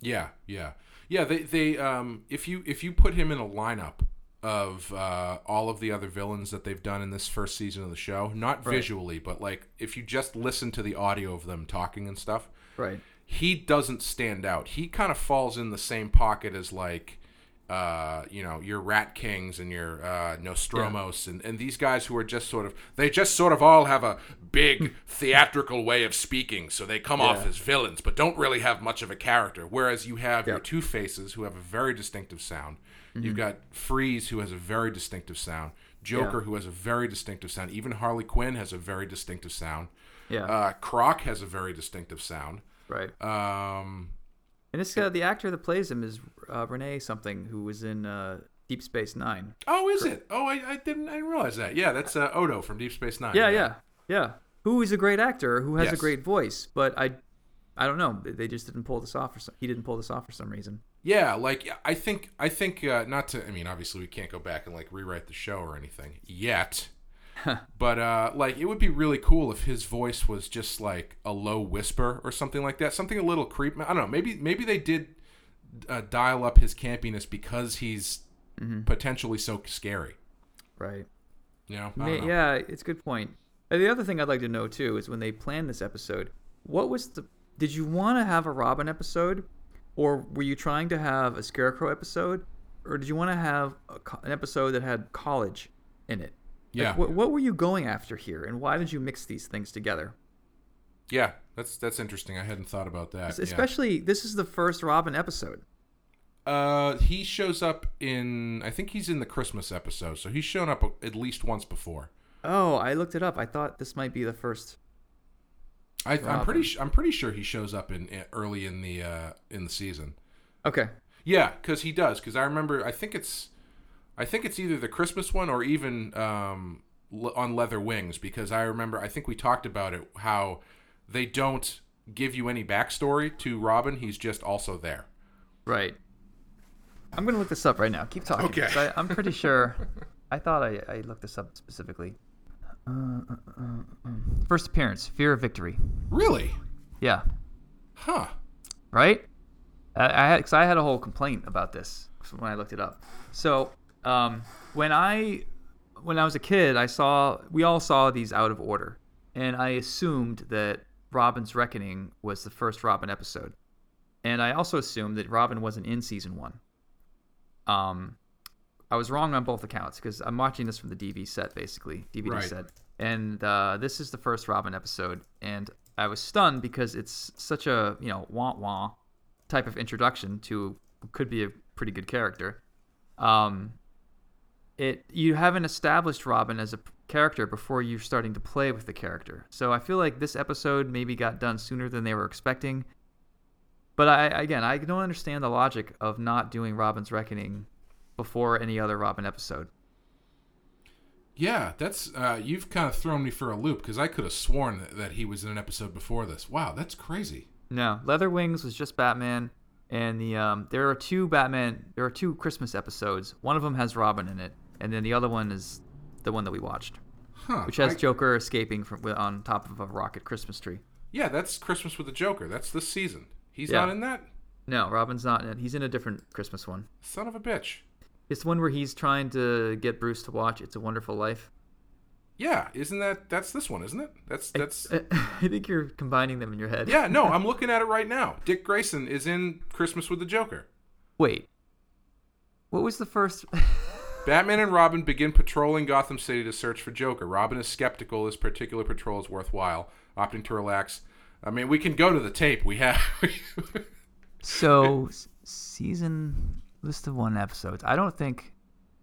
Yeah, yeah, yeah. They they um if you if you put him in a lineup of uh, all of the other villains that they've done in this first season of the show, not Right. visually, but like if you just listen to the audio of them talking and stuff, Right. He doesn't stand out. He kind of falls in the same pocket as like uh, you know, your Rat Kings and your uh, Nostromos and, and these guys who are just sort of they just sort of all have a big <laughs> theatrical way of speaking, so they come off as villains, but don't really have much of a character. Whereas you have your Two Faces who have a very distinctive sound. Mm-hmm. You've got Freeze who has a very distinctive sound. Joker Yeah. who has a very distinctive sound. Even Harley Quinn has a very distinctive sound. Yeah. Uh, Croc has a very distinctive sound. Right. Um, And it's uh, the actor that plays him is uh, Renee something, who was in uh, Deep Space Nine. oh, is it? Oh, I, I didn't I didn't realize that. Yeah, that's uh, Odo from Deep Space Nine. Yeah, yeah, yeah. Who is a great actor, who has Yes. a great voice, but I, I don't know. They just didn't pull this off. For some, he didn't pull this off for some reason. Yeah, like I think I think uh, not to. I mean, obviously we can't go back and like rewrite the show or anything yet. <laughs> but uh, like it would be really cool if his voice was just like a low whisper or something like that, something a little creep. I don't know. Maybe maybe they did uh, dial up his campiness because he's potentially so scary. Right. You know? Ma- Yeah, it's a good point. And the other thing I'd like to know too is when they planned this episode, what was the? Did you want to have a Robin episode, or were you trying to have a Scarecrow episode, or did you want to have a, an episode that had college in it? Like, Yeah. what, what were you going after here, and why did you mix these things together? Yeah, that's that's interesting. I hadn't thought about that. yeah. Especially, this is the first Robin episode. Uh, he shows up in. I think he's in the Christmas episode, so he's shown up at least once before. Oh, I looked it up. I thought this might be the first. I, I'm pretty. I'm pretty sure he shows up in, in early in the uh, in the season. Okay. Yeah, because he does. Because I remember. I think it's. I think it's either the Christmas one or even um, on Leather Wings. Because I remember. I think we talked about it. How they don't give you any backstory to Robin. He's just also there. Right. I'm gonna look this up right now. Keep talking. Okay. I, I'm pretty sure. I thought I, I looked this up specifically. Uh, uh, uh, um, First appearance, Fear of Victory. Really? Yeah. Huh. Right. I, I had because I had a whole complaint about this when I looked it up. So um, when I when I was a kid, I saw we all saw these out of order, and I assumed that Robin's Reckoning was the first Robin episode, and I also assumed that Robin wasn't in season one. Um, I was wrong on both accounts because I'm watching this from the DV set, basically DVD Right. set, and uh, this is the first Robin episode, and I was stunned because it's such a you know wah wah type of introduction to could be a pretty good character. Um, it you haven't established Robin as a character before you're starting to play with the character, so I feel like this episode maybe got done sooner than they were expecting. But I again, I don't understand the logic of not doing Robin's Reckoning before any other Robin episode. Yeah, that's uh, you've kind of thrown me for a loop because I could have sworn that, that he was in an episode before this. Wow, that's crazy. No, Leather Wings was just Batman, and the um, there are two Batman. There are two Christmas episodes. One of them has Robin in it, and then the other one is the one that we watched, Huh? which has I- Joker escaping from on top of a rocket Christmas tree. Yeah, that's Christmas with the Joker. That's this season. He's Yeah. not in that. No, Robin's not in it. He's in a different Christmas one. Son of a bitch. It's the one where he's trying to get Bruce to watch "It's a Wonderful Life." Yeah, isn't that that's this one, isn't it? That's that's. <laughs> I think you're combining them in your head. Yeah, no, <laughs> I'm looking at it right now. Dick Grayson is in Christmas with the Joker. Wait. What was the first? <laughs> Batman and Robin begin patrolling Gotham City to search for Joker. Robin is skeptical this particular patrol is worthwhile, opting to relax. I mean, we can go to the tape. We have. <laughs> So season list of one episodes. I don't think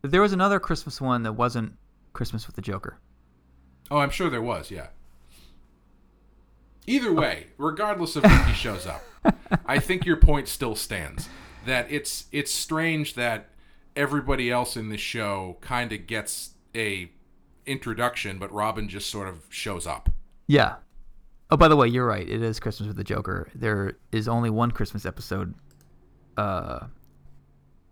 there was another Christmas one that wasn't Christmas with the Joker. oh, I'm sure there was. Yeah. Either oh. way, regardless of when he shows up, <laughs> I think your point still stands. That it's it's strange that everybody else in this show kind of gets a introduction, but Robin just sort of shows up. Yeah. Oh, by the way, you're right. It is Christmas with the Joker. There is only one Christmas episode, uh,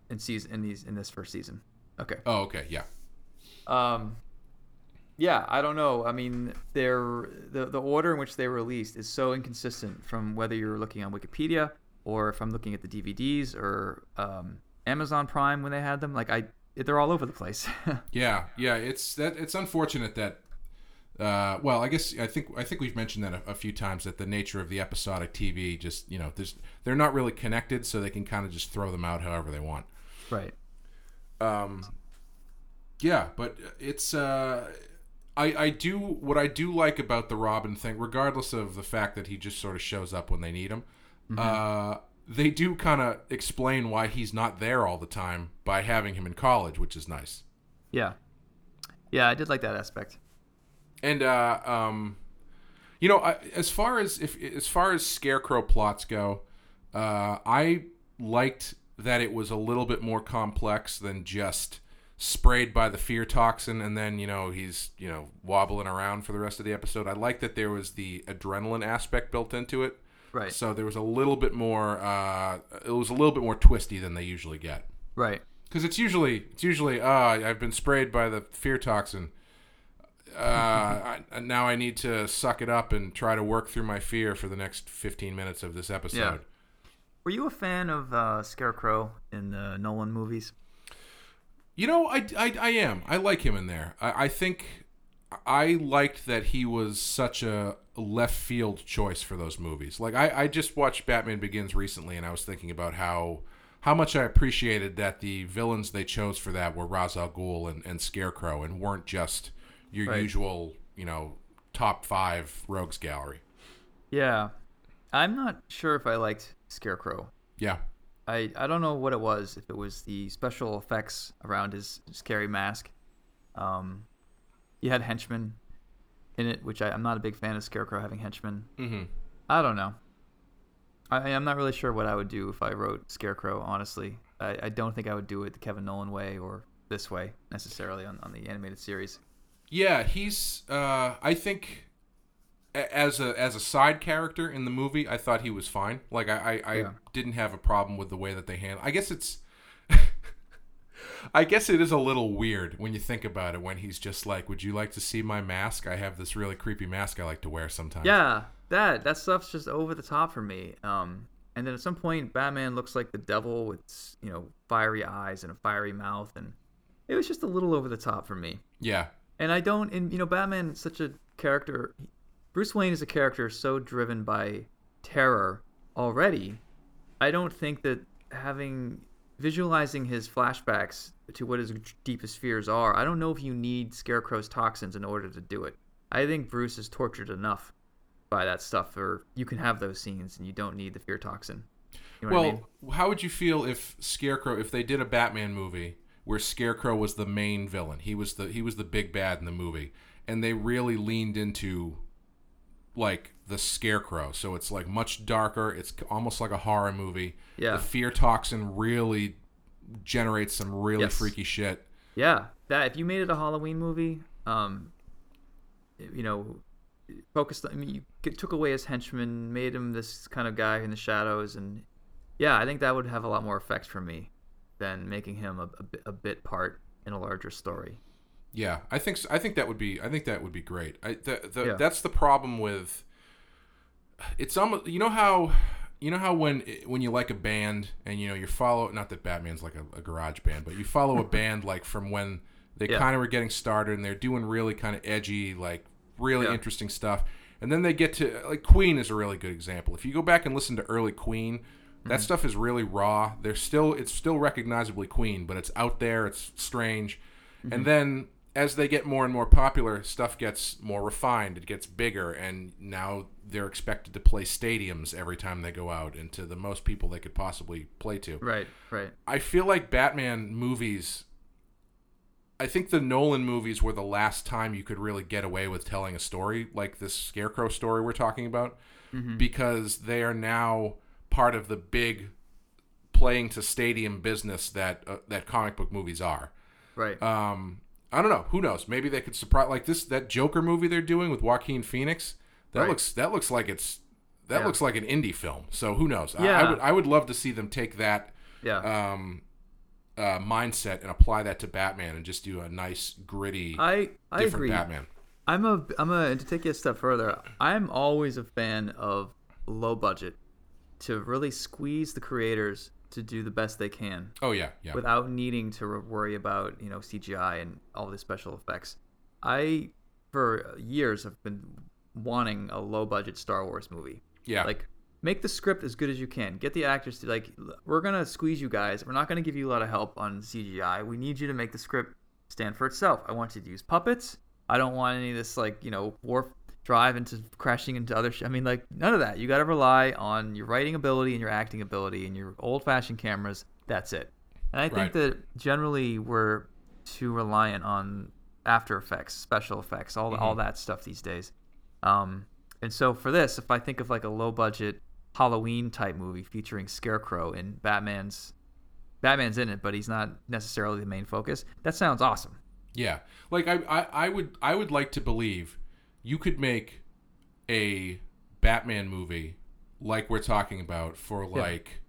in season in these in this first season. Okay. Oh, okay, yeah. Um, yeah, I don't know. I mean, they're the the order in which they were released is so inconsistent from whether you're looking on Wikipedia or if I'm looking at the DVDs or um, Amazon Prime when they had them. Like I, they're all over the place. <laughs> Yeah, yeah, it's that it's unfortunate that uh, well, I guess I think I think we've mentioned that a, a few times that the nature of the episodic TV just you know there's they're not really connected, so they can kind of just throw them out however they want. Right. Um, yeah, but it's uh, I I do what I do like about the Robin thing, regardless of the fact that he just sort of shows up when they need him. Uh, they do kind of explain why he's not there all the time by having him in college, which is nice. Yeah. Yeah, I did like that aspect. And uh, um, you know, I, as far as if as far as Scarecrow plots go, uh, I liked that it was a little bit more complex than just sprayed by the fear toxin and then you know he's you know wobbling around for the rest of the episode. I like that there was the adrenaline aspect built into it. Right. So there was a little bit more. Uh, it was a little bit more twisty than they usually get. Right. Because it's usually it's usually ah I've been sprayed by the fear toxin. Uh, <laughs> I, now I need to suck it up and try to work through my fear for the next 15 minutes of this episode. Yeah. Were you a fan of uh, Scarecrow in the Nolan movies? You know, I, I, I am. I like him in there. I, I think I liked that he was such a left field choice for those movies. Like I, I just watched Batman Begins recently, and I was thinking about how how much I appreciated that the villains they chose for that were Ra's al Ghul and, and Scarecrow, and weren't just your Right. usual, you know, top five rogues gallery. Yeah. I'm not sure if I liked Scarecrow. Yeah, I, I don't know what it was, if it was the special effects around his scary mask. Um, he had henchmen in it, which I, I'm not a big fan of Scarecrow having henchmen. mm-hmm. I don't know. I, I'm not really sure what I would do if I wrote Scarecrow, honestly. I, I don't think I would do it the Kevin Nolan way or this way necessarily on, on the animated series. Yeah, he's. Uh, I think as a as a side character in the movie, I thought he was fine. Like I I, I Yeah. didn't have a problem with the way that they handle. I guess it's. I guess it is a little weird when you think about it. When he's just like, "Would you like to see my mask? I have this really creepy mask I like to wear sometimes." Yeah, that that stuff's just over the top for me. Um, and then at some point, Batman looks like the devil with you know fiery eyes and a fiery mouth, and it was just a little over the top for me. yeah, And I don't, and you know, Batman is such a character. Bruce Wayne is a character so driven by terror already. I don't think that having visualizing his flashbacks to what his deepest fears are. I don't know if you need Scarecrow's toxins in order to do it. I think Bruce is tortured enough by that stuff, or you can have those scenes and you don't need the fear toxin. You know Well, I mean? how would you feel if Scarecrow, if they did a Batman movie where Scarecrow was the main villain, he was the he was the big bad in the movie, and they really leaned into like the Scarecrow, so it's like much darker. It's almost like a horror movie. Yeah. the fear toxin really generates some really Yes. freaky shit. Yeah, that if you made it a Halloween movie, um, you know, focused. I mean, you took away his henchman, made him this kind of guy in the shadows, and yeah, I think that would have a lot more effect for me than making him a, a, a bit part in a larger story. Yeah, I think so. I think that would be I think that would be great. I, the, the, Yeah. That's the problem with. It's almost you know how you know how when when you like a band and you know you follow not that Batman's like a, a garage band, but you follow a <laughs> band like from when they Yeah. kind of were getting started and they're doing really kind of edgy like really Yeah. interesting stuff, and then they get to like Queen is a really good example. If you go back and listen to early Queen. That mm-hmm. stuff is really raw. They're still it's still recognizably Queen, but it's out there, it's strange. And mm-hmm. then as they get more and more popular, stuff gets more refined. It gets bigger, and now they're expected to play stadiums every time they go out, and to the most people they could possibly play to. Right, right. I feel like Batman movies. I think the Nolan movies were the last time you could really get away with telling a story like this Scarecrow story we're talking about, because they are now part of the big playing to stadium business that uh, that comic book movies are. Right. Um, I don't know. Who knows? Maybe they could surprise like this that Joker movie they're doing with Joaquin Phoenix. That Right. looks that looks like it's that Yeah. looks like an indie film. So who knows? I, I would I would love to see them take that yeah. um, uh, mindset and apply that to Batman and just do a nice gritty I I different agree. Batman. I'm a I'm a to take it a step further. I'm always a fan of low budget to really squeeze the creators to do the best they can Oh yeah, yeah. without needing to worry about you know CGI and all the special effects. I for years have been wanting a low budget Star Wars movie. Yeah. Like make the script as good as you can. Get the actors to like we're going to squeeze you guys. We're not going to give you a lot of help on CGI. We need you to make the script stand for itself. I want you to use puppets. I don't want any of this like, you know, warp drive into crashing into other sh- I mean like none of that. You got to rely on your writing ability and your acting ability and your old-fashioned cameras. That's it. And I think Right. that generally we're too reliant on after effects, special effects, all all that stuff these days. Um, and so for this, if I think of like a low budget Halloween type movie featuring Scarecrow and Batman's Batman's in it, but he's not necessarily the main focus. That sounds awesome. Yeah, like I, I, I would, I would like to believe you could make a Batman movie like we're talking about for like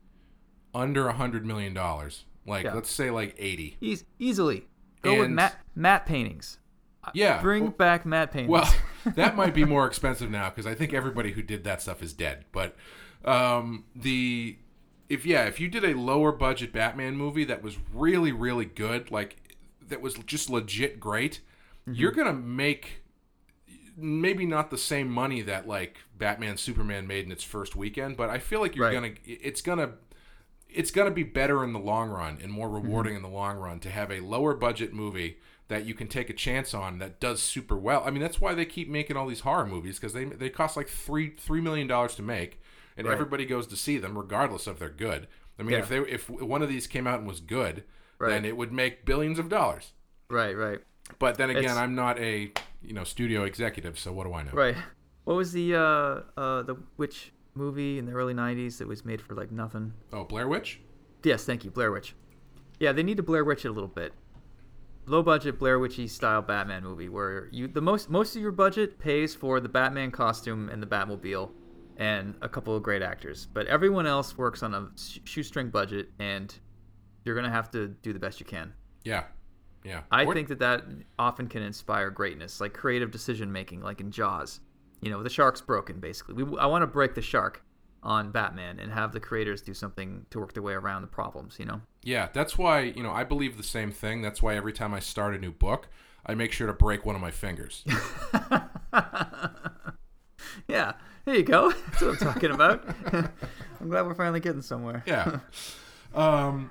under a hundred million dollars. Like Yeah. let's say like eighty. Eas easily go with And- matte matte paintings. Yeah. Bring well- back matte paintings. Well, <laughs> that might be more expensive now because I think everybody who did that stuff is dead. But um, the if yeah, if you did a lower budget Batman movie that was really really good, like that was just legit great, Mm-hmm. you're gonna make maybe not the same money that like Batman Superman made in its first weekend, but I feel like you're Right. gonna it's gonna it's gonna be better in the long run and more Mm-hmm. rewarding in the long run to have a lower budget movie that you can take a chance on that does super well. I mean, that's why they keep making all these horror movies because they they cost like three three million dollars to make, and Right. everybody goes to see them regardless if they're good. I mean, if they if one of these came out and was good, Right. then it would make billions of dollars. right, right, But then again, It's- I'm not a you know studio executive, so what do I know? right. What was the uh uh the witch movie in the early '90s that was made for like nothing? Oh, Blair Witch. Yes, thank you, Blair Witch. Yeah, they need to Blair Witch it a little bit. Low budget Blair Witchy style Batman movie where you the most most of your budget pays for the Batman costume and the Batmobile and a couple of great actors, but everyone else works on a sh- shoestring budget and you're gonna have to do the best you can. Yeah, yeah. I Or- think that that often can inspire greatness, like creative decision making, like in Jaws. You know, the shark's broken. Basically, we, I want to break the shark on Batman and have the creators do something to work their way around the problems. You know. Yeah, that's why, you know, I believe the same thing. That's why every time I start a new book, I make sure to break one of my fingers. <laughs> Yeah, there you go. <laughs> That's what I'm talking about. <laughs> I'm glad we're finally getting somewhere. yeah. Um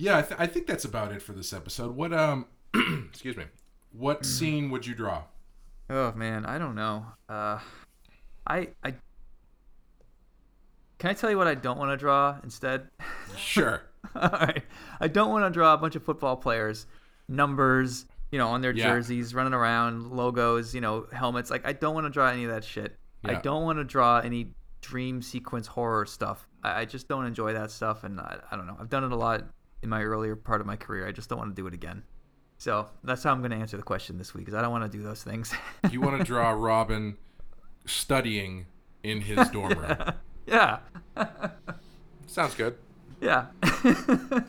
yeah, I, th- I think that's about it for this episode. What um <clears throat> excuse me. What scene would you draw? Oh man, I don't know. Uh, I I can I tell you what I don't want to draw instead? Sure. <laughs> All right. I don't want to draw a bunch of football players, numbers, you know, on their Yeah. jerseys, running around, logos, you know, helmets. Like, I don't want to draw any of that shit. I don't want to draw any dream sequence horror stuff. I, I just don't enjoy that stuff. And I, I don't know. I've done it a lot in my earlier part of my career. I just don't want to do it again. So that's how I'm going to answer the question this week, because I don't want to do those things. You want to draw <laughs> Robin studying in his dorm room. <laughs> yeah. <laughs> Sounds good. Yeah. how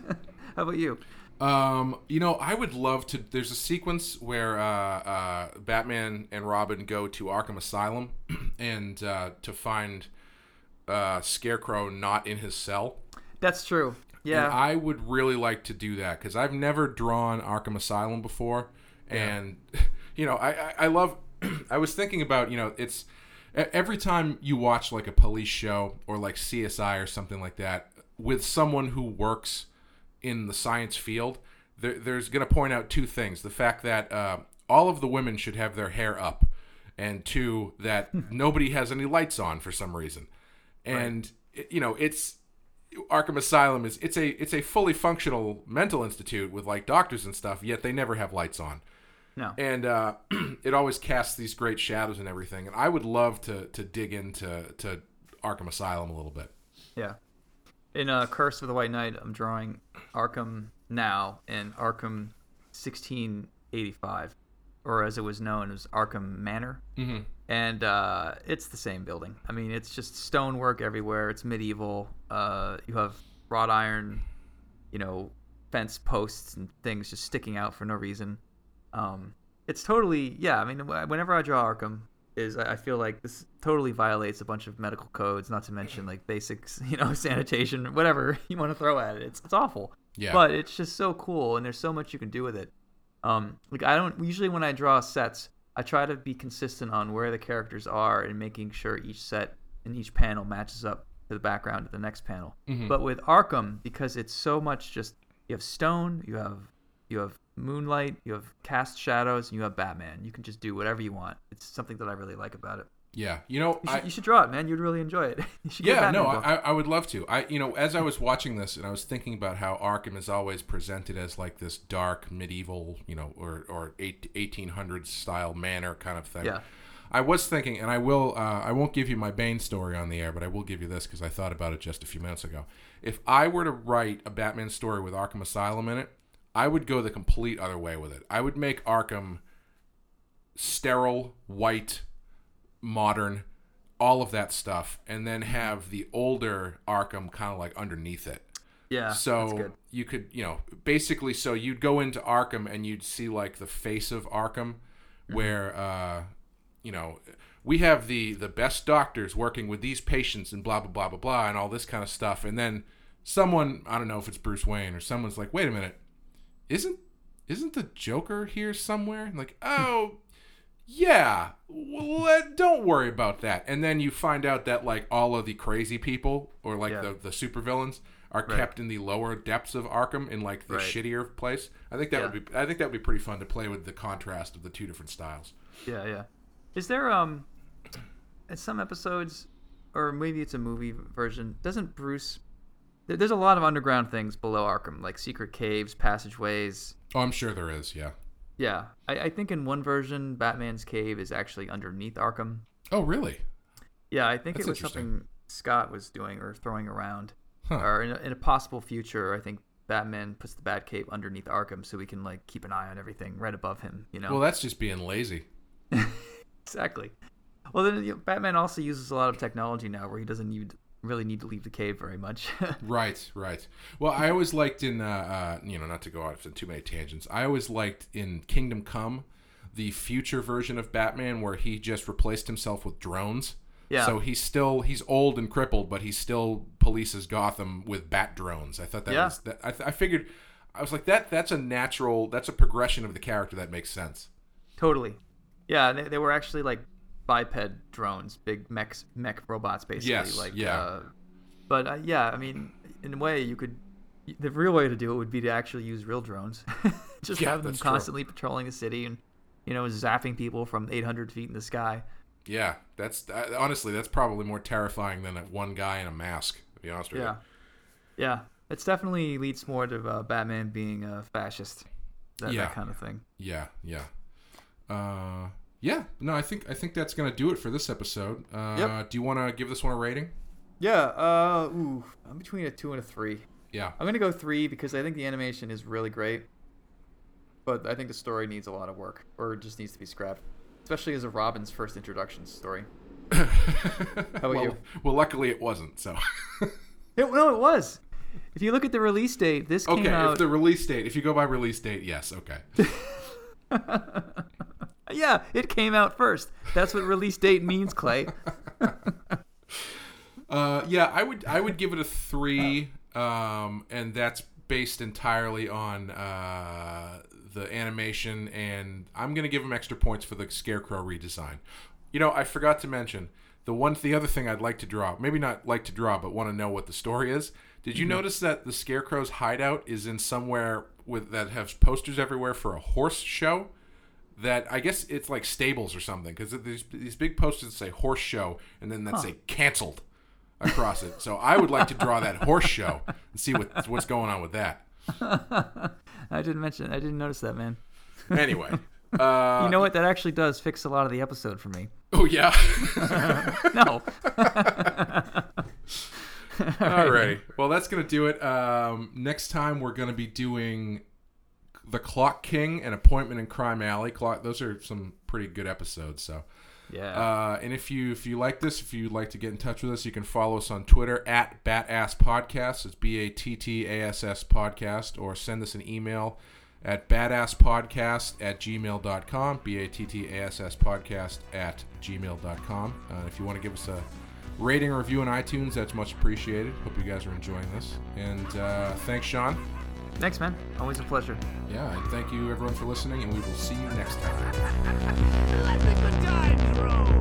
about you? Um, you know, I would love to. There's a sequence where uh, uh, Batman and Robin go to Arkham Asylum <clears throat> and uh, to find uh, Scarecrow not in his cell. That's true. Yeah. And I would really like to do that because I've never drawn Arkham Asylum before, and <laughs> you know, I I, I love. <clears throat> I was thinking about you know, it's every time you watch like a police show or like CSI or something like that with someone who works in the science field, there, there's going to point out two things: the fact that uh, all of the women should have their hair up, and two that <laughs> nobody has any lights on for some reason, and it- you know, it's Arkham Asylum is it's a it's a fully functional mental institute with like doctors and stuff, yet they never have lights on. no. And uh, <clears throat> it always casts these great shadows and everything. And I would love to to dig into to Arkham Asylum a little bit. Yeah. In uh, Curse of the White Knight, I'm drawing Arkham now and Arkham 1685, or as it was known as Arkham Manor. Mm-hmm. And uh, it's the same building. I mean, it's just stonework everywhere. It's medieval. Uh, you have wrought iron, you know, fence posts and things just sticking out for no reason. Um, it's totally yeah. I mean, whenever I draw Arkham, is I feel like this totally violates a bunch of medical codes, not to mention like basics, <laughs> you know, sanitation, whatever <laughs> you want to throw at it. It's it's awful. Yeah. But it's just so cool, and there's so much you can do with it. Um, like I don't usually when I draw sets, I try to be consistent on where the characters are and making sure each set and each panel matches up to the background of the next panel. Mm-hmm. But with Arkham, because it's so much just you have Stone, you have you have Moonlight, you have Cast Shadows, and you have Batman. You can just do whatever you want. It's something that I really like about it. Yeah, you know, You I, should, you should draw it, man. You'd really enjoy it. <laughs> you should yeah, no. I, I would love to. I, you know, as I was watching this and I was thinking about how Arkham is always presented as like this dark medieval, you know, or or eight, 1800s style manor kind of thing. Yeah. I was thinking, and I will, uh, I won't give you my Bane story on the air, but I will give you this because I thought about it just a few minutes ago. If I were to write a Batman story with Arkham Asylum in it, I would go the complete other way with it. I would make Arkham sterile, white, modern, all of that stuff, and then have the older Arkham kind of like underneath it. yeah, that's So good. you could, you know, basically, so you'd go into Arkham and you'd see like the face of Arkham, Mm-hmm. where, uh, you know, we have the the best doctors working with these patients and blah blah blah blah blah and all this kind of stuff, and then someone, I don't know if it's Bruce Wayne or someone's like, wait a minute, isn't isn't the Joker here somewhere? And like, oh. Yeah, uh, don't worry about that. And then you find out that like all of the crazy people or like Yeah. the the supervillains are Right. kept in the lower depths of Arkham in like the Right. shittier place. I think that Yeah. would be I think that would be pretty fun to play with the contrast of the two different styles. Yeah, yeah. Is there um, in some episodes, or maybe it's a movie version? Doesn't Bruce? There's a lot of underground things below Arkham, like secret caves, passageways. Oh, I'm sure there is. Yeah. Yeah, I, I think in one version, Batman's cave is actually underneath Arkham. Oh, really? Yeah, I think That's it was something Scott was doing or throwing around. Huh. Or in a, in a possible future, I think Batman puts the Batcave underneath Arkham so we can like keep an eye on everything right above him. You know. Well, that's just being lazy. <laughs> Exactly. Well, then you know, Batman also uses a lot of technology now, where he doesn't need really need to leave the cave very much. <laughs> Right, right. Well, I always liked in, uh, uh, you know, not to go off on too many tangents. I always liked in Kingdom Come, the future version of Batman where he just replaced himself with drones. Yeah. So he's still he's old and crippled, but he still polices Gotham with bat drones. I thought that Yeah. was that. I, th- I figured, I was like that. That's a natural. That's a progression of the character that makes sense. totally. Yeah, they, they were actually like biped drones, big mech mech robots, basically. Yes, Like yeah. Uh, but uh, yeah, I mean, in a way, you could. The real way to do it would be to actually use real drones. <laughs> Just Yeah, have them that's true. constantly patrolling the city and, you know, zapping people from 800 feet in the sky. Yeah, that's uh, honestly that's probably more terrifying than one guy in a mask. To be honest with Yeah. Yeah. It's definitely leads more to uh, Batman being a fascist. That, Yeah. that kind of thing. Yeah, yeah. Uh, yeah. No, I think I think that's gonna do it for this episode. Uh, Yep. Do you want to give this one a rating? Yeah. Uh, ooh, I'm between a two and a three. Yeah. I'm gonna go three because I think the animation is really great, but I think the story needs a lot of work, or just needs to be scrapped, especially as a Robin's first introduction story. <laughs> How about well, you? Well, luckily it wasn't. So. <laughs> It, no, it was. If you look at the release date, this okay, came out. if the release date, if you go by release date, yes. Okay. <laughs> Yeah, it came out first. That's what release date means, Clay. <laughs> Uh, yeah, I would I would give it a three, um, and that's based entirely on uh, the animation, and I'm gonna give him extra points for the Scarecrow redesign. You know, I forgot to mention the one the other thing I'd like to draw, maybe not like to draw, but want to know what the story is. Did you notice that the Scarecrow's hideout is in somewhere with that has posters everywhere for a horse show? That I guess it's like stables or something because these these big posters say horse show and then that say canceled across it. So I would like to draw that horse show and see what what's going on with that. <laughs> I didn't mention. I didn't notice that, man. Anyway, <laughs> uh, You know what? That actually does fix a lot of the episode for me. oh yeah. <laughs> No. Alrighty. Well, that's gonna do it. Um, next time we're gonna be doing the Clock King and Appointment in Crime Alley. Clock. Those are some pretty good episodes. So. Yeah. Uh, and if you if you like this, if you'd like to get in touch with us, you can follow us on Twitter at Battass Podcast. It's B A T T A S S Podcast, or send us an email at battasspodcast at gmail.com. B A T T A S S Podcast at gmail.com. Uh, if you want to give us a rating or review on iTunes, that's much appreciated. Hope you guys are enjoying this. And uh, thanks, Sean. Thanks, man. Always a pleasure. Yeah, and thank you everyone for listening, and we will see you next time. <laughs>